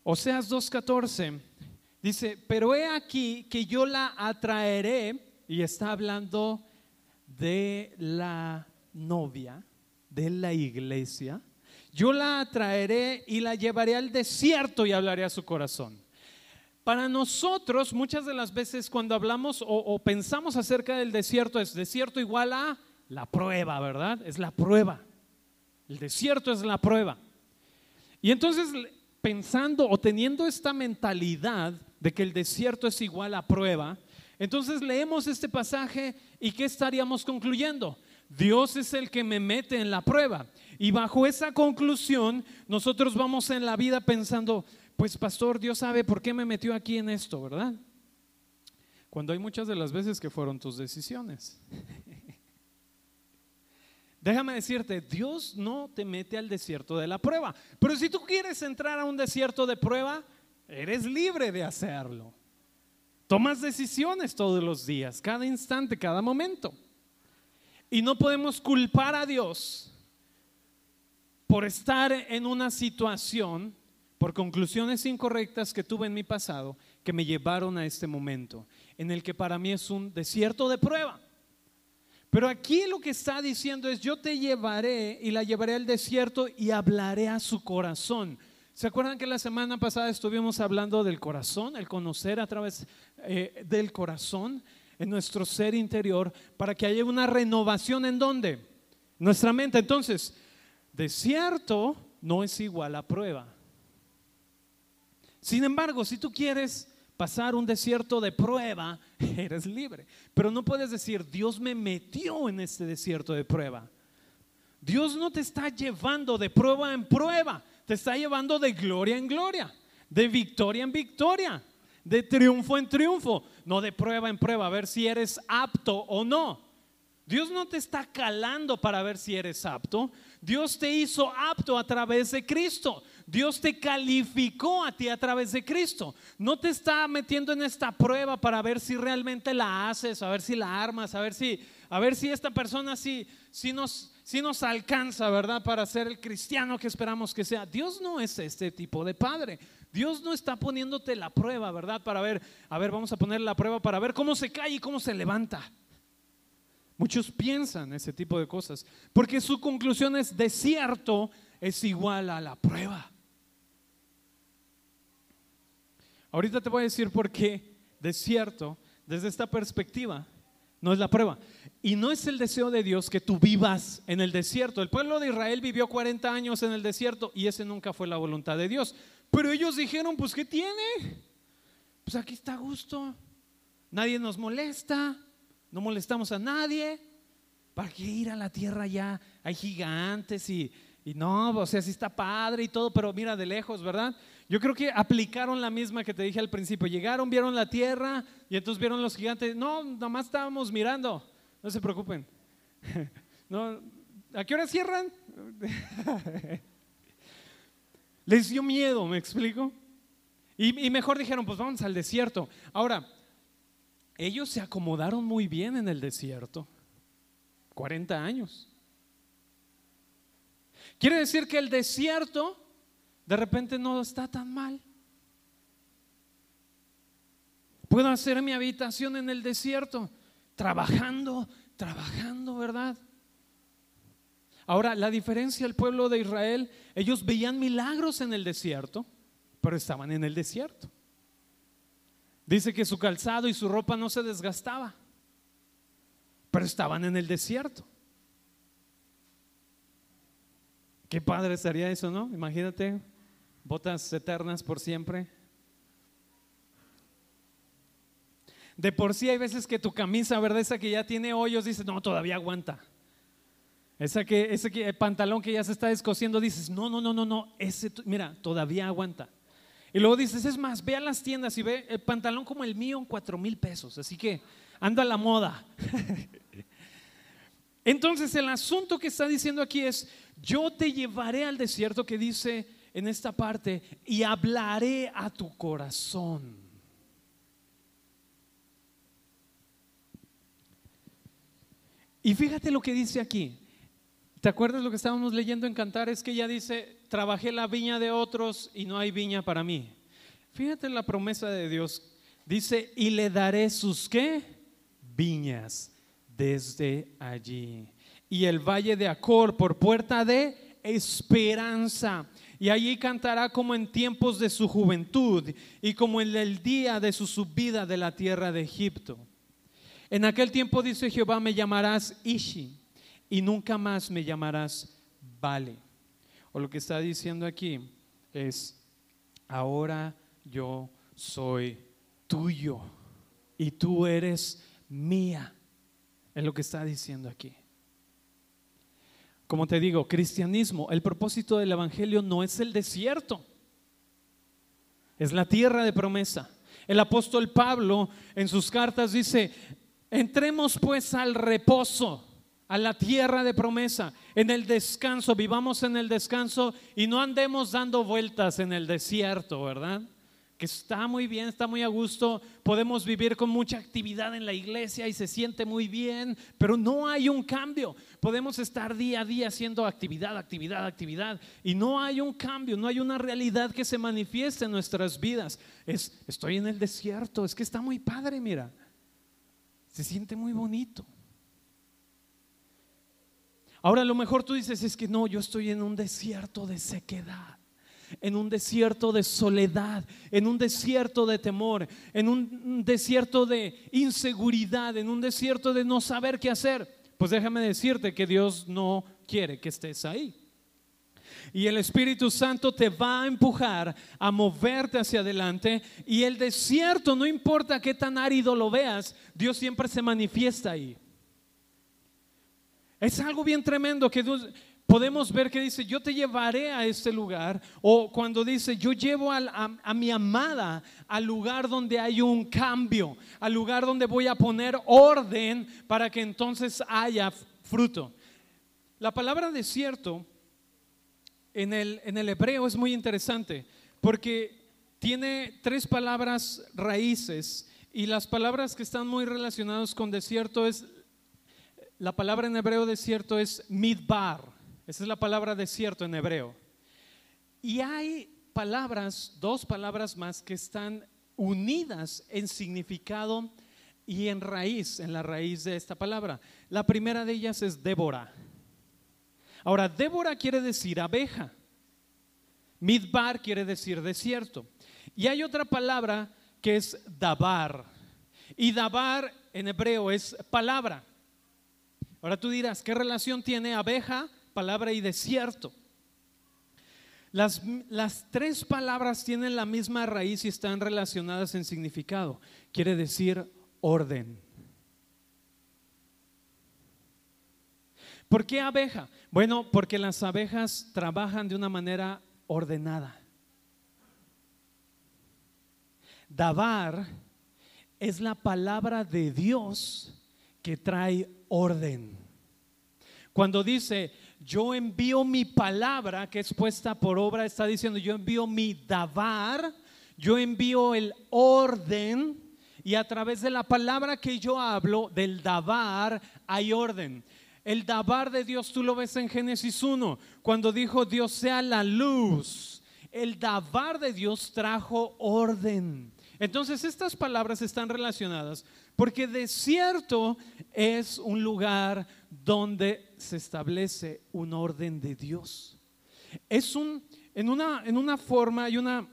Oseas 2.14 dice, pero he aquí que yo la atraeré, y está hablando de la novia, de la iglesia, yo la atraeré y la llevaré al desierto y hablaré a su corazón. Para nosotros, muchas de las veces cuando hablamos o, pensamos acerca del desierto, es desierto igual a la prueba, ¿verdad? Es la prueba. El desierto es la prueba. Y entonces pensando o teniendo esta mentalidad de que el desierto es igual a prueba, entonces leemos este pasaje y ¿qué estaríamos concluyendo? Dios es el que me mete en la prueba. Y bajo esa conclusión, nosotros vamos en la vida pensando, pues pastor, Dios sabe por qué me metió aquí en esto, ¿verdad? Cuando hay muchas de las veces que fueron tus decisiones. Déjame decirte, Dios no te mete al desierto de la prueba. Pero si tú quieres entrar a un desierto de prueba, eres libre de hacerlo. Tomas decisiones todos los días, cada instante, cada momento. Y no podemos culpar a Dios por estar en una situación, por conclusiones incorrectas que tuve en mi pasado, que me llevaron a este momento, en el que para mí es un desierto de prueba. Pero aquí lo que está diciendo es, yo te llevaré y la llevaré al desierto y hablaré a su corazón. ¿Se acuerdan que la semana pasada estuvimos hablando del corazón, el conocer a través eh, del corazón en nuestro ser interior para que haya una renovación en dónde? Nuestra mente. Entonces, desierto no es igual a prueba. Sin embargo, si tú quieres pasar un desierto de prueba, eres libre. Pero no puedes decir, Dios me metió en este desierto de prueba. Dios no te está llevando de prueba en prueba, te está llevando de gloria en gloria, de victoria en victoria, de triunfo en triunfo, no de prueba en prueba, a ver si eres apto o no. Dios no te está calando para ver si eres apto. Dios te hizo apto a través de Cristo. Dios te calificó a ti a través de Cristo. No te está metiendo en esta prueba para ver si realmente la haces, a ver si la armas, a ver si, a ver si esta persona sí, nos, nos alcanza, ¿verdad? Para ser el cristiano que esperamos que sea. Dios no es este tipo de padre. Dios no está poniéndote la prueba, ¿verdad? Para ver, a ver, vamos a poner la prueba para ver cómo se cae y cómo se levanta. Muchos piensan ese tipo de cosas, porque su conclusión es desierto es igual a la prueba. Ahorita te voy a decir por qué desierto, desde esta perspectiva, no es la prueba. Y no es el deseo de Dios que tú vivas en el desierto. El pueblo de Israel vivió 40 años en el desierto y ese nunca fue la voluntad de Dios. Pero ellos dijeron, pues ¿qué tiene? Pues aquí está a gusto. Nadie nos molesta, no molestamos a nadie. ¿Para qué ir a la tierra ya? Hay gigantes y, y no, o sea, sí está padre y todo, pero mira de lejos, ¿verdad? Yo creo que aplicaron la misma que te dije al principio. Llegaron, vieron la tierra y entonces vieron los gigantes. No, nada más estábamos mirando. No se preocupen. No, ¿A qué hora cierran? Les dio miedo, ¿me explico? Y, y, mejor dijeron, pues vamos al desierto. Ahora, ellos se acomodaron muy bien en el desierto. 40 años. Quiere decir que el desierto de repente no está tan mal. Puedo hacer mi habitación en el desierto, trabajando, trabajando, ¿verdad? Ahora, la diferencia del pueblo de Israel, ellos veían milagros en el desierto, pero estaban en el desierto. Dice que su calzado y su ropa no se desgastaba, pero estaban en el desierto. Qué padre sería eso, ¿no? Imagínate botas eternas por siempre. De por sí hay veces que tu camisa, ¿verdad? Esa que ya tiene hoyos, dices, no, todavía aguanta. Esa que, ese que, el pantalón que ya se está descosiendo, dices, no, no, no, no, no, ese, mira, todavía aguanta. Y luego dices, es más, ve a las tiendas y ve el pantalón como el mío en cuatro mil pesos. Así que anda a la moda. Entonces el asunto que está diciendo aquí es, yo te llevaré al desierto que dice en esta parte y hablaré a tu corazón. Y fíjate lo que dice aquí. ¿Te acuerdas lo que estábamos leyendo en Cantar? Es que ella dice, trabajé la viña de otros y no hay viña para mí. Fíjate la promesa de Dios. Dice, y le daré sus qué? Viñas desde allí. Y el valle de Acor por puerta de esperanza. Y allí cantará como en tiempos de su juventud y como en el día de su subida de la tierra de Egipto. En aquel tiempo dice Jehová, me llamarás Ishi y nunca más me llamarás Vale. O lo que está diciendo aquí es, ahora yo soy tuyo y tú eres mía. Es lo que está diciendo aquí. Como te digo, cristianismo, el propósito del Evangelio no es el desierto, es la tierra de promesa. El apóstol Pablo en sus cartas dice, entremos pues al reposo, a la tierra de promesa, en el descanso, vivamos en el descanso y no andemos dando vueltas en el desierto, ¿verdad? que está muy bien, está muy a gusto, podemos vivir con mucha actividad en la iglesia y se siente muy bien, pero no hay un cambio. Podemos estar día a día haciendo actividad, actividad, actividad y no hay un cambio, no hay una realidad que se manifieste en nuestras vidas. Es, estoy en el desierto, es que está muy padre, mira, se siente muy bonito. Ahora a lo mejor tú dices, es que no, yo estoy en un desierto de sequedad en un desierto de soledad, en un desierto de temor, en un desierto de inseguridad, en un desierto de no saber qué hacer, pues déjame decirte que Dios no quiere que estés ahí. Y el Espíritu Santo te va a empujar a moverte hacia adelante. Y el desierto, no importa qué tan árido lo veas, Dios siempre se manifiesta ahí. Es algo bien tremendo que Dios, podemos ver que dice, yo te llevaré a este lugar, o cuando dice, yo llevo a, mi amada al lugar donde hay un cambio, al lugar donde voy a poner orden para que entonces haya fruto. La palabra desierto en el, en el hebreo es muy interesante, porque tiene tres palabras raíces, y las palabras que están muy relacionadas con desierto es, la palabra en hebreo desierto es midbar esa es la palabra desierto en hebreo. Y hay palabras, dos palabras más que están unidas en significado y en raíz, en la raíz de esta palabra. La primera de ellas es Débora. Ahora, Débora quiere decir abeja. Midbar quiere decir desierto. Y hay otra palabra que es Dabar. Y Dabar en hebreo es palabra. Ahora tú dirás, ¿qué relación tiene abeja palabra y desierto. Las, las, tres palabras tienen la misma raíz y están relacionadas en significado. Quiere decir orden. ¿Por qué abeja? Bueno, porque las abejas trabajan de una manera ordenada. Dabar es la palabra de Dios que trae orden. Cuando dice, yo envío mi palabra que es puesta por obra, está diciendo, yo envío mi davar, yo envío el orden y a través de la palabra que yo hablo, del davar, hay orden. El davar de Dios, tú lo ves en Génesis 1, cuando dijo Dios sea la luz. El davar de Dios trajo orden. Entonces estas palabras están relacionadas porque desierto es un lugar donde se establece un orden de Dios. Es un, en una, en una forma, hay una,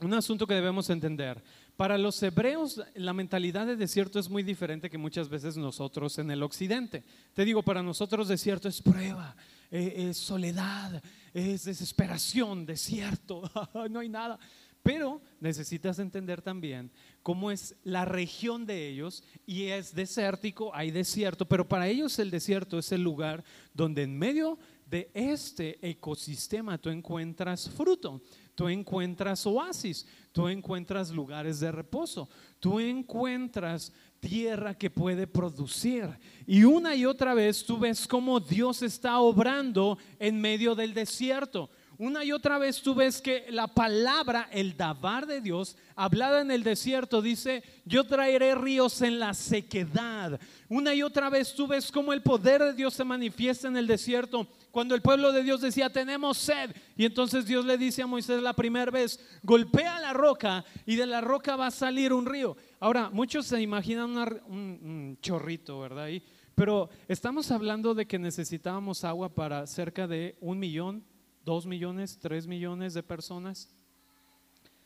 un asunto que debemos entender. Para los hebreos la mentalidad de desierto es muy diferente que muchas veces nosotros en el occidente. Te digo, para nosotros desierto es prueba, eh, es soledad, es desesperación, desierto, no hay nada. Pero necesitas entender también cómo es la región de ellos y es desértico, hay desierto, pero para ellos el desierto es el lugar donde en medio de este ecosistema tú encuentras fruto, tú encuentras oasis, tú encuentras lugares de reposo, tú encuentras tierra que puede producir. Y una y otra vez tú ves cómo Dios está obrando en medio del desierto. Una y otra vez tú ves que la palabra, el dabar de Dios, hablada en el desierto, dice, yo traeré ríos en la sequedad. Una y otra vez tú ves cómo el poder de Dios se manifiesta en el desierto. Cuando el pueblo de Dios decía, tenemos sed. Y entonces Dios le dice a Moisés la primera vez, golpea la roca y de la roca va a salir un río. Ahora, muchos se imaginan un, chorrito, ¿verdad? pero estamos hablando de que necesitábamos agua para cerca de un millón dos millones, tres millones de personas.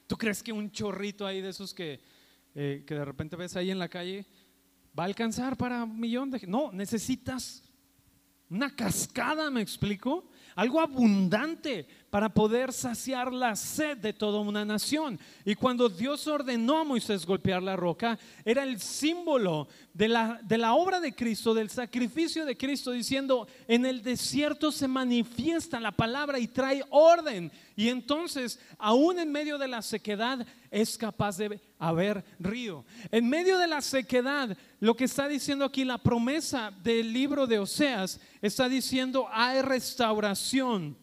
¿Tú crees que un chorrito ahí de esos que, eh, que de repente ves ahí en la calle va a alcanzar para un millón de... No, necesitas una cascada, me explico, algo abundante para poder saciar la sed de toda una nación. Y cuando Dios ordenó a Moisés golpear la roca, era el símbolo de la, de la obra de Cristo, del sacrificio de Cristo, diciendo, en el desierto se manifiesta la palabra y trae orden. Y entonces, aún en medio de la sequedad, es capaz de haber río. En medio de la sequedad, lo que está diciendo aquí la promesa del libro de Oseas, está diciendo, hay restauración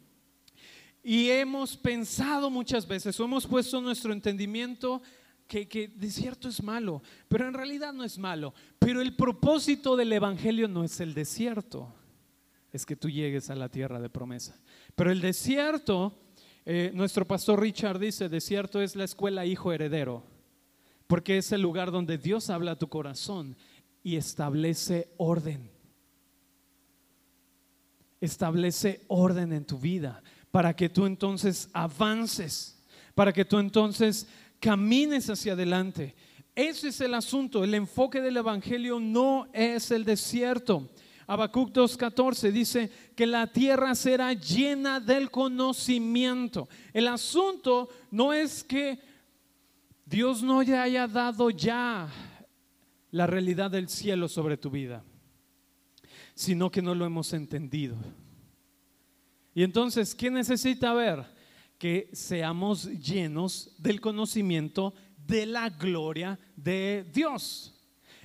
y hemos pensado muchas veces, o hemos puesto nuestro entendimiento que, que desierto es malo, pero en realidad no es malo. Pero el propósito del Evangelio no es el desierto, es que tú llegues a la tierra de promesa. Pero el desierto, eh, nuestro pastor Richard dice, desierto es la escuela hijo heredero, porque es el lugar donde Dios habla a tu corazón y establece orden. Establece orden en tu vida para que tú entonces avances, para que tú entonces camines hacia adelante. Ese es el asunto, el enfoque del Evangelio no es el desierto. Habacuc 2.14 dice que la tierra será llena del conocimiento. El asunto no es que Dios no haya dado ya la realidad del cielo sobre tu vida, sino que no lo hemos entendido. Y entonces, ¿qué necesita ver? Que seamos llenos del conocimiento de la gloria de Dios.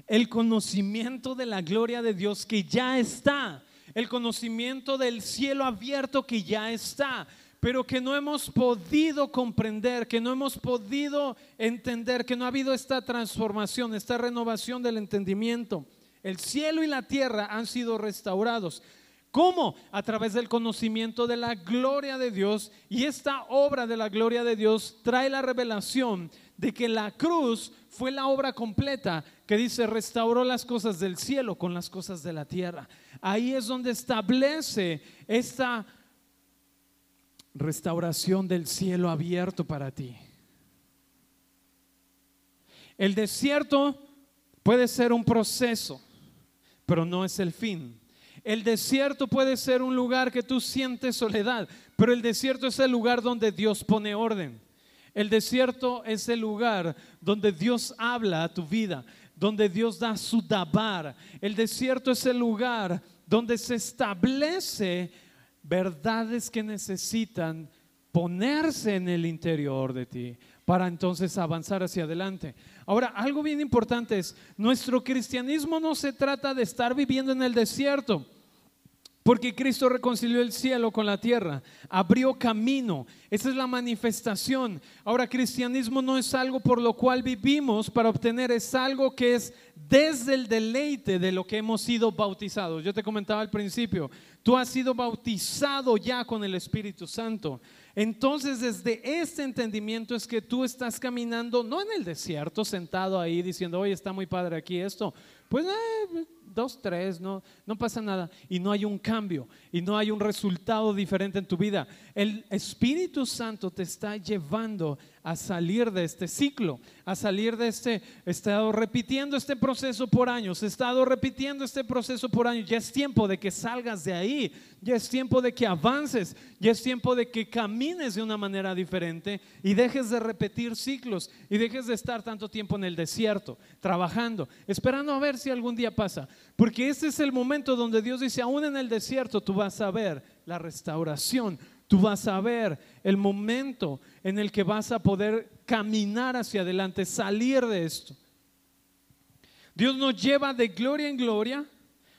El conocimiento de la gloria de Dios que ya está. El conocimiento del cielo abierto que ya está pero que no hemos podido comprender, que no hemos podido entender, que no ha habido esta transformación, esta renovación del entendimiento. El cielo y la tierra han sido restaurados, ¿Cómo? A través del conocimiento de la gloria de Dios. Y esta obra de la gloria de Dios trae la revelación de que la cruz fue la obra completa que dice restauró las cosas del cielo con las cosas de la tierra. Ahí es donde establece esta restauración del cielo abierto para ti. El desierto puede ser un proceso, pero no es el fin. El desierto puede ser un lugar que tú sientes soledad, pero el desierto es el lugar donde Dios pone orden. El desierto es el lugar donde Dios habla a tu vida, donde Dios da su dabar. El desierto es el lugar donde se establece verdades que necesitan ponerse en el interior de ti para entonces avanzar hacia adelante. Ahora, algo bien importante es, nuestro cristianismo no se trata de estar viviendo en el desierto. Porque Cristo reconcilió el cielo con la tierra, abrió camino. Esa es la manifestación. Ahora, cristianismo no es algo por lo cual vivimos para obtener, es algo que es desde el deleite de lo que hemos sido bautizados. Yo te comentaba al principio, tú has sido bautizado ya con el Espíritu Santo. Entonces, desde este entendimiento es que tú estás caminando, no en el desierto, sentado ahí diciendo, oye, está muy padre aquí esto. Pues eh, dos, tres, no, no pasa nada. Y no hay un cambio y no hay un resultado diferente en tu vida. El Espíritu Santo te está llevando a salir de este ciclo, a salir de este, he estado repitiendo este proceso por años, he estado repitiendo este proceso por años, ya es tiempo de que salgas de ahí, ya es tiempo de que avances, ya es tiempo de que camines de una manera diferente y dejes de repetir ciclos y dejes de estar tanto tiempo en el desierto, trabajando, esperando a ver si algún día pasa, porque ese es el momento donde Dios dice, aún en el desierto tú vas a ver la restauración. Tú vas a ver el momento en el que vas a poder caminar hacia adelante, salir de esto. Dios nos lleva de gloria en gloria,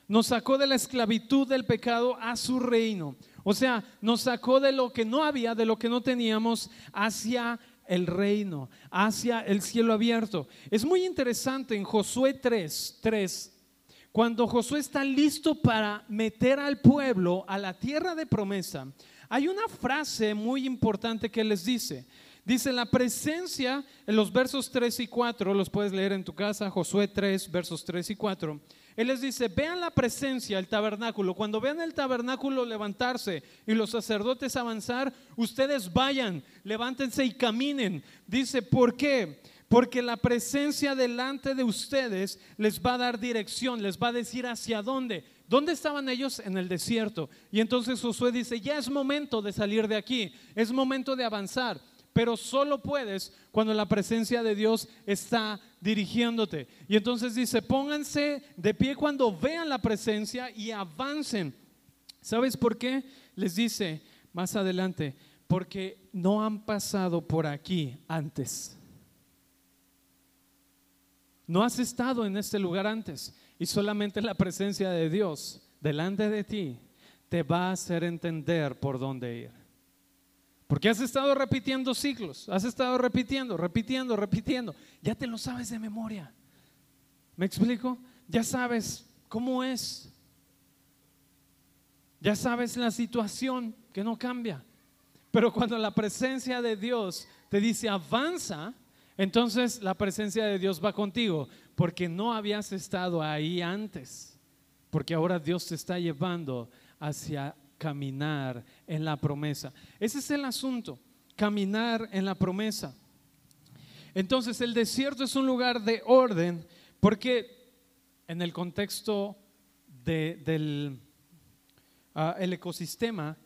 nos sacó de la esclavitud del pecado a su reino. O sea, nos sacó de lo que no había, de lo que no teníamos, hacia el reino, hacia el cielo abierto. Es muy interesante en Josué 3, 3, cuando Josué está listo para meter al pueblo a la tierra de promesa, hay una frase muy importante que les dice. Dice, la presencia, en los versos 3 y 4, los puedes leer en tu casa, Josué 3, versos 3 y 4. Él les dice, vean la presencia, el tabernáculo. Cuando vean el tabernáculo levantarse y los sacerdotes avanzar, ustedes vayan, levántense y caminen. Dice, ¿por qué? Porque la presencia delante de ustedes les va a dar dirección, les va a decir hacia dónde. ¿Dónde estaban ellos? En el desierto. Y entonces Josué dice, ya es momento de salir de aquí, es momento de avanzar pero solo puedes cuando la presencia de Dios está dirigiéndote. Y entonces dice, pónganse de pie cuando vean la presencia y avancen. ¿Sabes por qué? Les dice más adelante, porque no han pasado por aquí antes. No has estado en este lugar antes y solamente la presencia de Dios delante de ti te va a hacer entender por dónde ir. Porque has estado repitiendo ciclos, has estado repitiendo, repitiendo, repitiendo. Ya te lo sabes de memoria. ¿Me explico? Ya sabes cómo es. Ya sabes la situación que no cambia. Pero cuando la presencia de Dios te dice avanza, entonces la presencia de Dios va contigo porque no habías estado ahí antes. Porque ahora Dios te está llevando hacia caminar en la promesa. Ese es el asunto, caminar en la promesa. Entonces el desierto es un lugar de orden porque en el contexto del ah, el ecosistema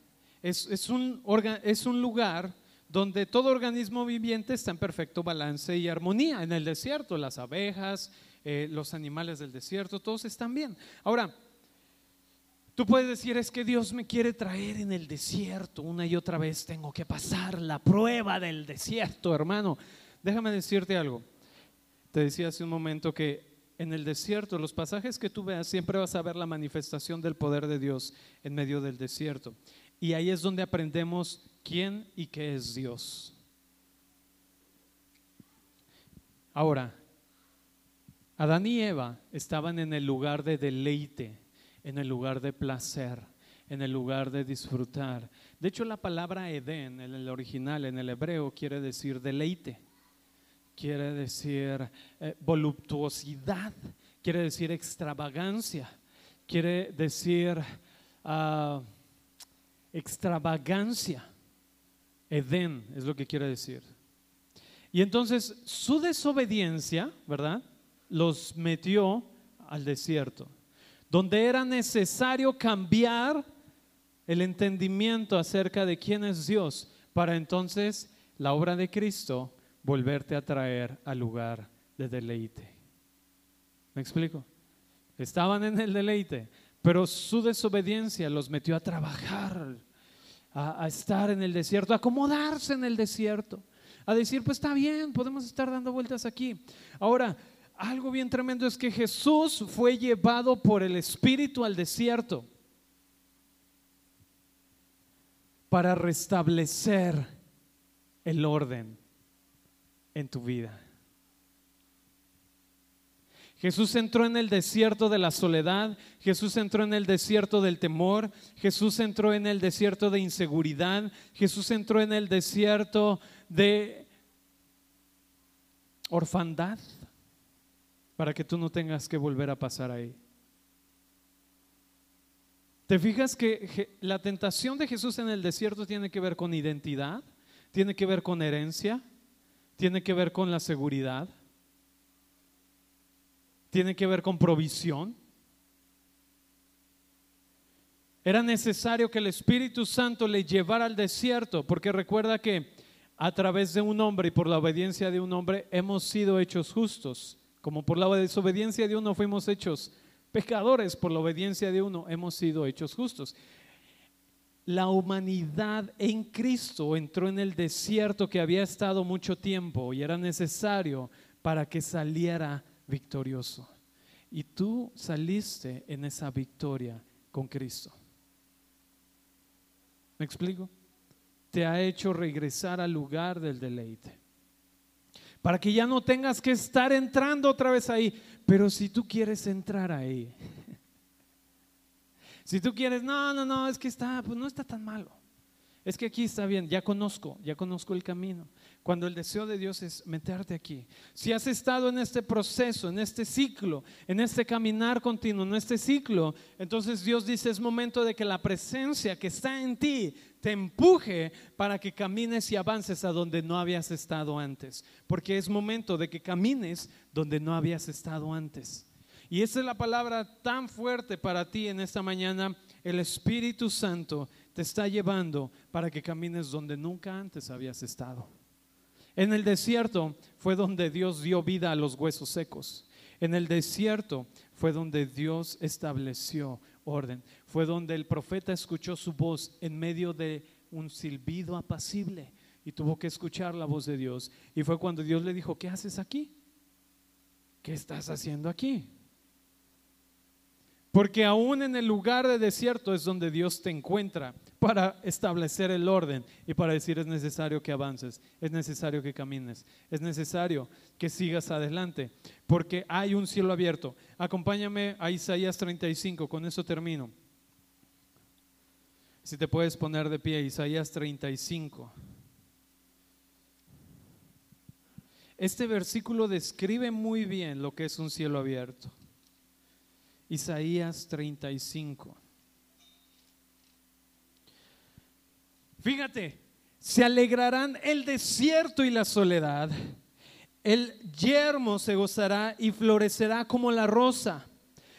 es, es, un es un lugar donde todo organismo viviente está en perfecto balance y armonía. En el desierto, las abejas, eh, los animales del desierto, todos están bien. Ahora, Tú puedes decir, es que Dios me quiere traer en el desierto. Una y otra vez tengo que pasar la prueba del desierto, hermano. Déjame decirte algo. Te decía hace un momento que en el desierto, los pasajes que tú veas, siempre vas a ver la manifestación del poder de Dios en medio del desierto. Y ahí es donde aprendemos quién y qué es Dios. Ahora, Adán y Eva estaban en el lugar de deleite en el lugar de placer, en el lugar de disfrutar. De hecho, la palabra Edén en el original, en el hebreo, quiere decir deleite, quiere decir eh, voluptuosidad, quiere decir extravagancia, quiere decir ah, extravagancia. Edén es lo que quiere decir. Y entonces su desobediencia, ¿verdad? Los metió al desierto donde era necesario cambiar el entendimiento acerca de quién es Dios, para entonces la obra de Cristo volverte a traer al lugar de deleite. ¿Me explico? Estaban en el deleite, pero su desobediencia los metió a trabajar, a, estar en el desierto, a acomodarse en el desierto, a decir, pues está bien, podemos estar dando vueltas aquí. Ahora, algo bien tremendo es que Jesús fue llevado por el Espíritu al desierto para restablecer el orden en tu vida. Jesús entró en el desierto de la soledad, Jesús entró en el desierto del temor, Jesús entró en el desierto de inseguridad, Jesús entró en el desierto de orfandad para que tú no tengas que volver a pasar ahí. ¿Te fijas que la tentación de Jesús en el desierto tiene que ver con identidad? ¿Tiene que ver con herencia? ¿Tiene que ver con la seguridad? ¿Tiene que ver con provisión? Era necesario que el Espíritu Santo le llevara al desierto, porque recuerda que a través de un hombre y por la obediencia de un hombre hemos sido hechos justos. Como por la desobediencia de uno fuimos hechos pecadores, por la obediencia de uno hemos sido hechos justos. la humanidad en Cristo entró en el desierto que había estado mucho tiempo y era necesario para que saliera victorioso. Y tú saliste en esa victoria con Cristo. ¿Me explico? Te ha hecho regresar al lugar del deleite. Para que ya no tengas que estar entrando otra vez ahí. Pero si tú quieres entrar ahí, si tú quieres, no, no, no, es que está, pues no está tan malo. Es que aquí está bien, ya conozco, ya conozco el camino. Cuando el deseo de Dios es meterte aquí. Si has estado en este proceso, en este ciclo, en este caminar continuo, en este ciclo, entonces Dios dice es momento de que la presencia que está en ti te empuje para que camines y avances a donde no habías estado antes. Porque es momento de que camines donde no habías estado antes. Y esa es la palabra tan fuerte para ti en esta mañana. El Espíritu Santo te está llevando para que camines donde nunca antes habías estado. En el desierto fue donde Dios dio vida a los huesos secos. En el desierto fue donde Dios estableció orden. Fue donde el profeta escuchó su voz en medio de un silbido apacible y tuvo que escuchar la voz de Dios. Y fue cuando Dios le dijo, ¿qué haces aquí? ¿Qué estás haciendo aquí? Porque aún en el lugar de desierto es donde Dios te encuentra para establecer el orden y para decir es necesario que avances, es necesario que camines, es necesario que sigas adelante, porque hay un cielo abierto. Acompáñame a Isaías 35, con eso termino. Si te puedes poner de pie, Isaías 35. Este versículo describe muy bien lo que es un cielo abierto. Isaías 35. Fíjate, se alegrarán el desierto y la soledad. El yermo se gozará y florecerá como la rosa.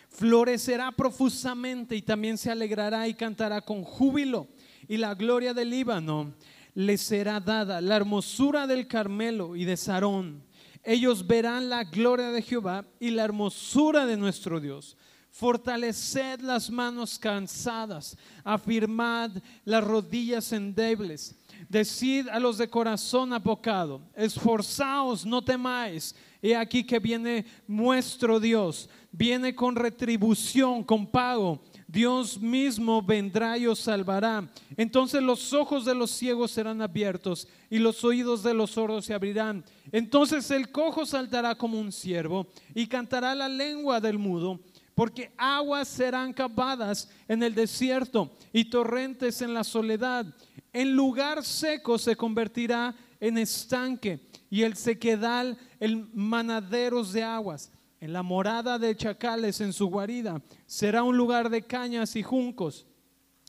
Florecerá profusamente y también se alegrará y cantará con júbilo. Y la gloria del Líbano le será dada, la hermosura del Carmelo y de Sarón. Ellos verán la gloria de Jehová y la hermosura de nuestro Dios. Fortaleced las manos cansadas, afirmad las rodillas endebles. Decid a los de corazón apocado, esforzaos, no temáis. He aquí que viene nuestro Dios, viene con retribución, con pago. Dios mismo vendrá y os salvará. Entonces los ojos de los ciegos serán abiertos y los oídos de los sordos se abrirán. Entonces el cojo saltará como un ciervo y cantará la lengua del mudo porque aguas serán cavadas en el desierto y torrentes en la soledad. En lugar seco se convertirá en estanque y el sequedal en manaderos de aguas. En la morada de chacales en su guarida será un lugar de cañas y juncos.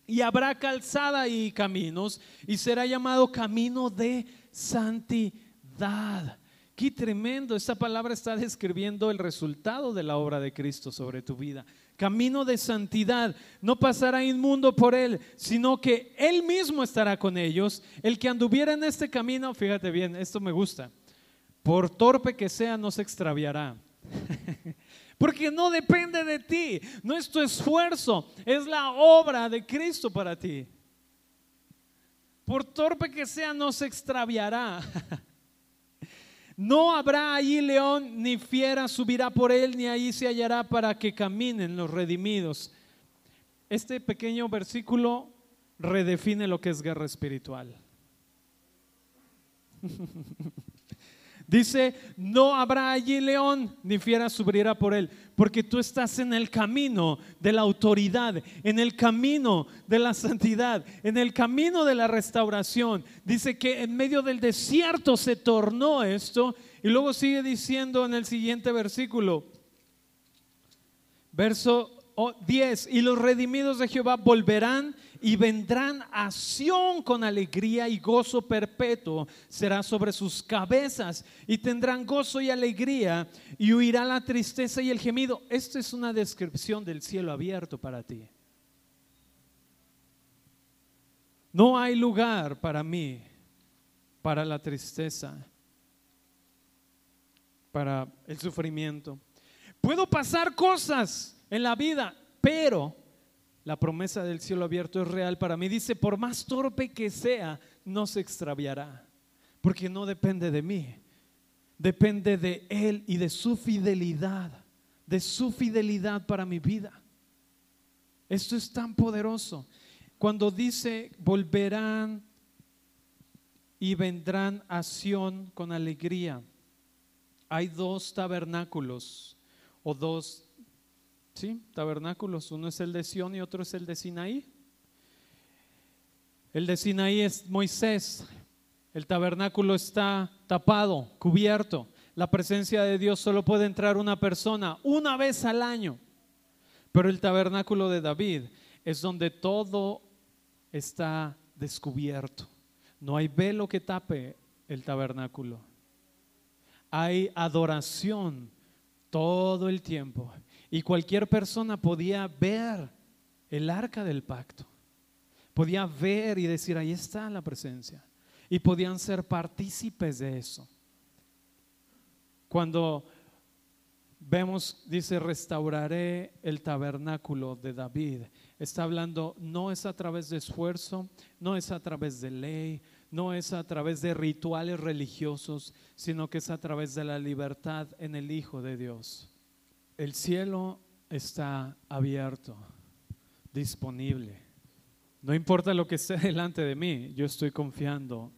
Y habrá calzada y caminos y será llamado camino de santidad Qué tremendo, esta palabra está describiendo el resultado de la obra de Cristo sobre tu vida. Camino de santidad, no pasará inmundo por él, sino que él mismo estará con ellos. El que anduviera en este camino, fíjate bien, esto me gusta, por torpe que sea, no se extraviará. Porque no depende de ti, no es tu esfuerzo, es la obra de Cristo para ti. Por torpe que sea, no se extraviará. No habrá allí león ni fiera subirá por él, ni ahí se hallará para que caminen los redimidos. Este pequeño versículo redefine lo que es guerra espiritual. Dice, no habrá allí león ni fiera subirá por él, porque tú estás en el camino de la autoridad, en el camino de la santidad, en el camino de la restauración. Dice que en medio del desierto se tornó esto y luego sigue diciendo en el siguiente versículo, verso 10, y los redimidos de Jehová volverán y vendrán a Sión con alegría y gozo perpetuo será sobre sus cabezas y tendrán gozo y alegría y huirá la tristeza y el gemido. Esta es una descripción del cielo abierto para ti. No hay lugar para mí, para la tristeza, para el sufrimiento. Puedo pasar cosas en la vida, pero la promesa del cielo abierto es real para mí. Dice, por más torpe que sea, no se extraviará, porque no depende de mí, depende de Él y de su fidelidad, de su fidelidad para mi vida. Esto es tan poderoso. Cuando dice, volverán y vendrán a Sión con alegría, hay dos tabernáculos o dos ¿sí? tabernáculos. Uno es el de Sión y otro es el de Sinaí. El de Sinaí es Moisés. El tabernáculo está tapado, cubierto. La presencia de Dios solo puede entrar una persona una vez al año. Pero el tabernáculo de David es donde todo está descubierto. No hay velo que tape el tabernáculo. Hay adoración todo el tiempo. Y cualquier persona podía ver el arca del pacto. Podía ver y decir, ahí está la presencia. Y podían ser partícipes de eso. Cuando vemos, dice, restauraré el tabernáculo de David, está hablando, no es a través de esfuerzo, no es a través de ley, no es a través de rituales religiosos, sino que es a través de la libertad en el Hijo de Dios. El cielo está abierto, disponible. No importa lo que esté delante de mí, yo estoy confiando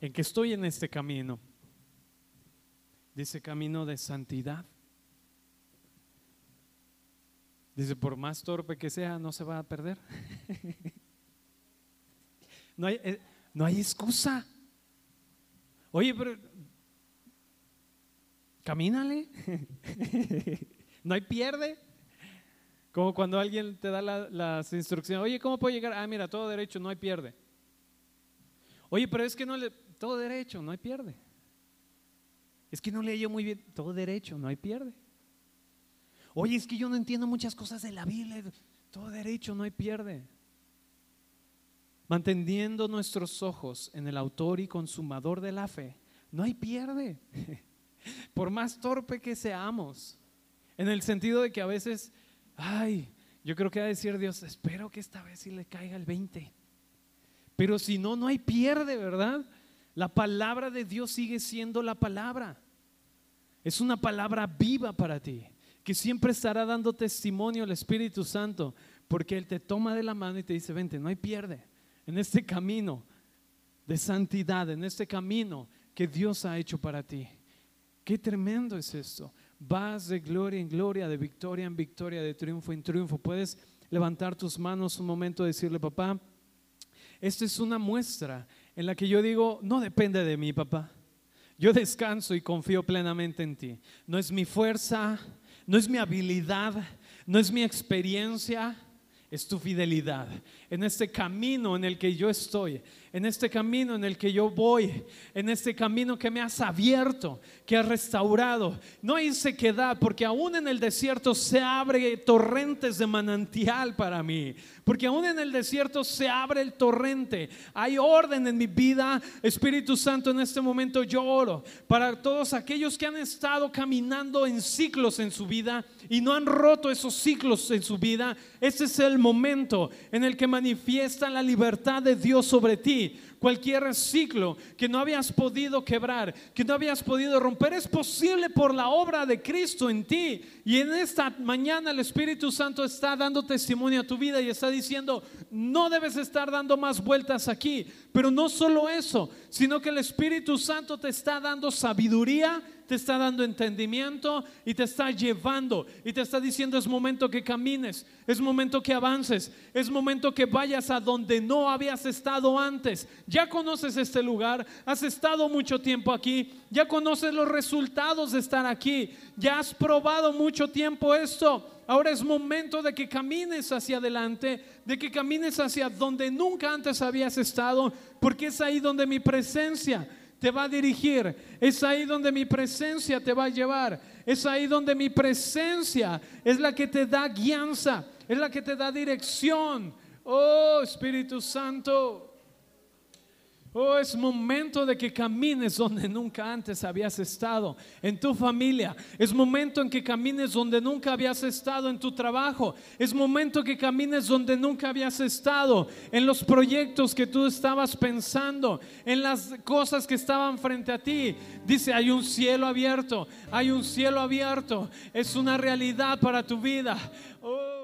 en que estoy en este camino. Dice camino de santidad. Dice, por más torpe que sea, no se va a perder. no, hay, eh, no hay excusa. Oye, pero camínale. no hay pierde. Como cuando alguien te da las instrucciones, oye, ¿cómo puedo llegar? Ah, mira, todo derecho, no hay pierde. Oye, pero es que no le, todo derecho, no hay pierde. Es que no leí muy bien, todo derecho, no hay pierde. Oye, es que yo no entiendo muchas cosas de la Biblia, todo derecho, no hay pierde. Manteniendo nuestros ojos en el autor y consumador de la fe, no hay pierde. por más torpe que seamos, en el sentido de que a veces, ay, yo creo que va a decir Dios, espero que esta vez sí le caiga el 20. Pero si no, no hay pierde, ¿verdad? La palabra de Dios sigue siendo la palabra. Es una palabra viva para ti, que siempre estará dando testimonio al Espíritu Santo, porque Él te toma de la mano y te dice, vente, no hay pierde en este camino de santidad, en este camino que Dios ha hecho para ti. Qué tremendo es esto. Vas de gloria en gloria, de victoria en victoria, de triunfo en triunfo. Puedes levantar tus manos un momento y decirle, papá, esta es una muestra en la que yo digo, no depende de mí, papá. Yo descanso y confío plenamente en ti. No es mi fuerza, no es mi habilidad, no es mi experiencia, es tu fidelidad. En este camino en el que yo estoy, en este camino en el que yo voy, en este camino que me has abierto, que has restaurado. No hay sequedad, porque aún en el desierto se abre torrentes de manantial para mí, porque aún en el desierto se abre el torrente. Hay orden en mi vida, Espíritu Santo, en este momento yo oro para todos aquellos que han estado caminando en ciclos en su vida y no han roto esos ciclos en su vida. Este es el momento en el que manifiestan la libertad de Dios sobre ti cualquier ciclo que no habías podido quebrar, que no habías podido romper, es posible por la obra de Cristo en ti. Y en esta mañana el Espíritu Santo está dando testimonio a tu vida y está diciendo, no debes estar dando más vueltas aquí. Pero no solo eso, sino que el Espíritu Santo te está dando sabiduría te está dando entendimiento y te está llevando y te está diciendo es momento que camines, es momento que avances, es momento que vayas a donde no habías estado antes. Ya conoces este lugar, has estado mucho tiempo aquí, ya conoces los resultados de estar aquí, ya has probado mucho tiempo esto. Ahora es momento de que camines hacia adelante, de que camines hacia donde nunca antes habías estado, porque es ahí donde mi presencia te va a dirigir. Es ahí donde mi presencia te va a llevar. Es ahí donde mi presencia es la que te da guianza, es la que te da dirección. Oh Espíritu Santo. Oh, es momento de que camines donde nunca antes habías estado, en tu familia. Es momento en que camines donde nunca habías estado, en tu trabajo. Es momento que camines donde nunca habías estado, en los proyectos que tú estabas pensando, en las cosas que estaban frente a ti. Dice, hay un cielo abierto, hay un cielo abierto. Es una realidad para tu vida. Oh,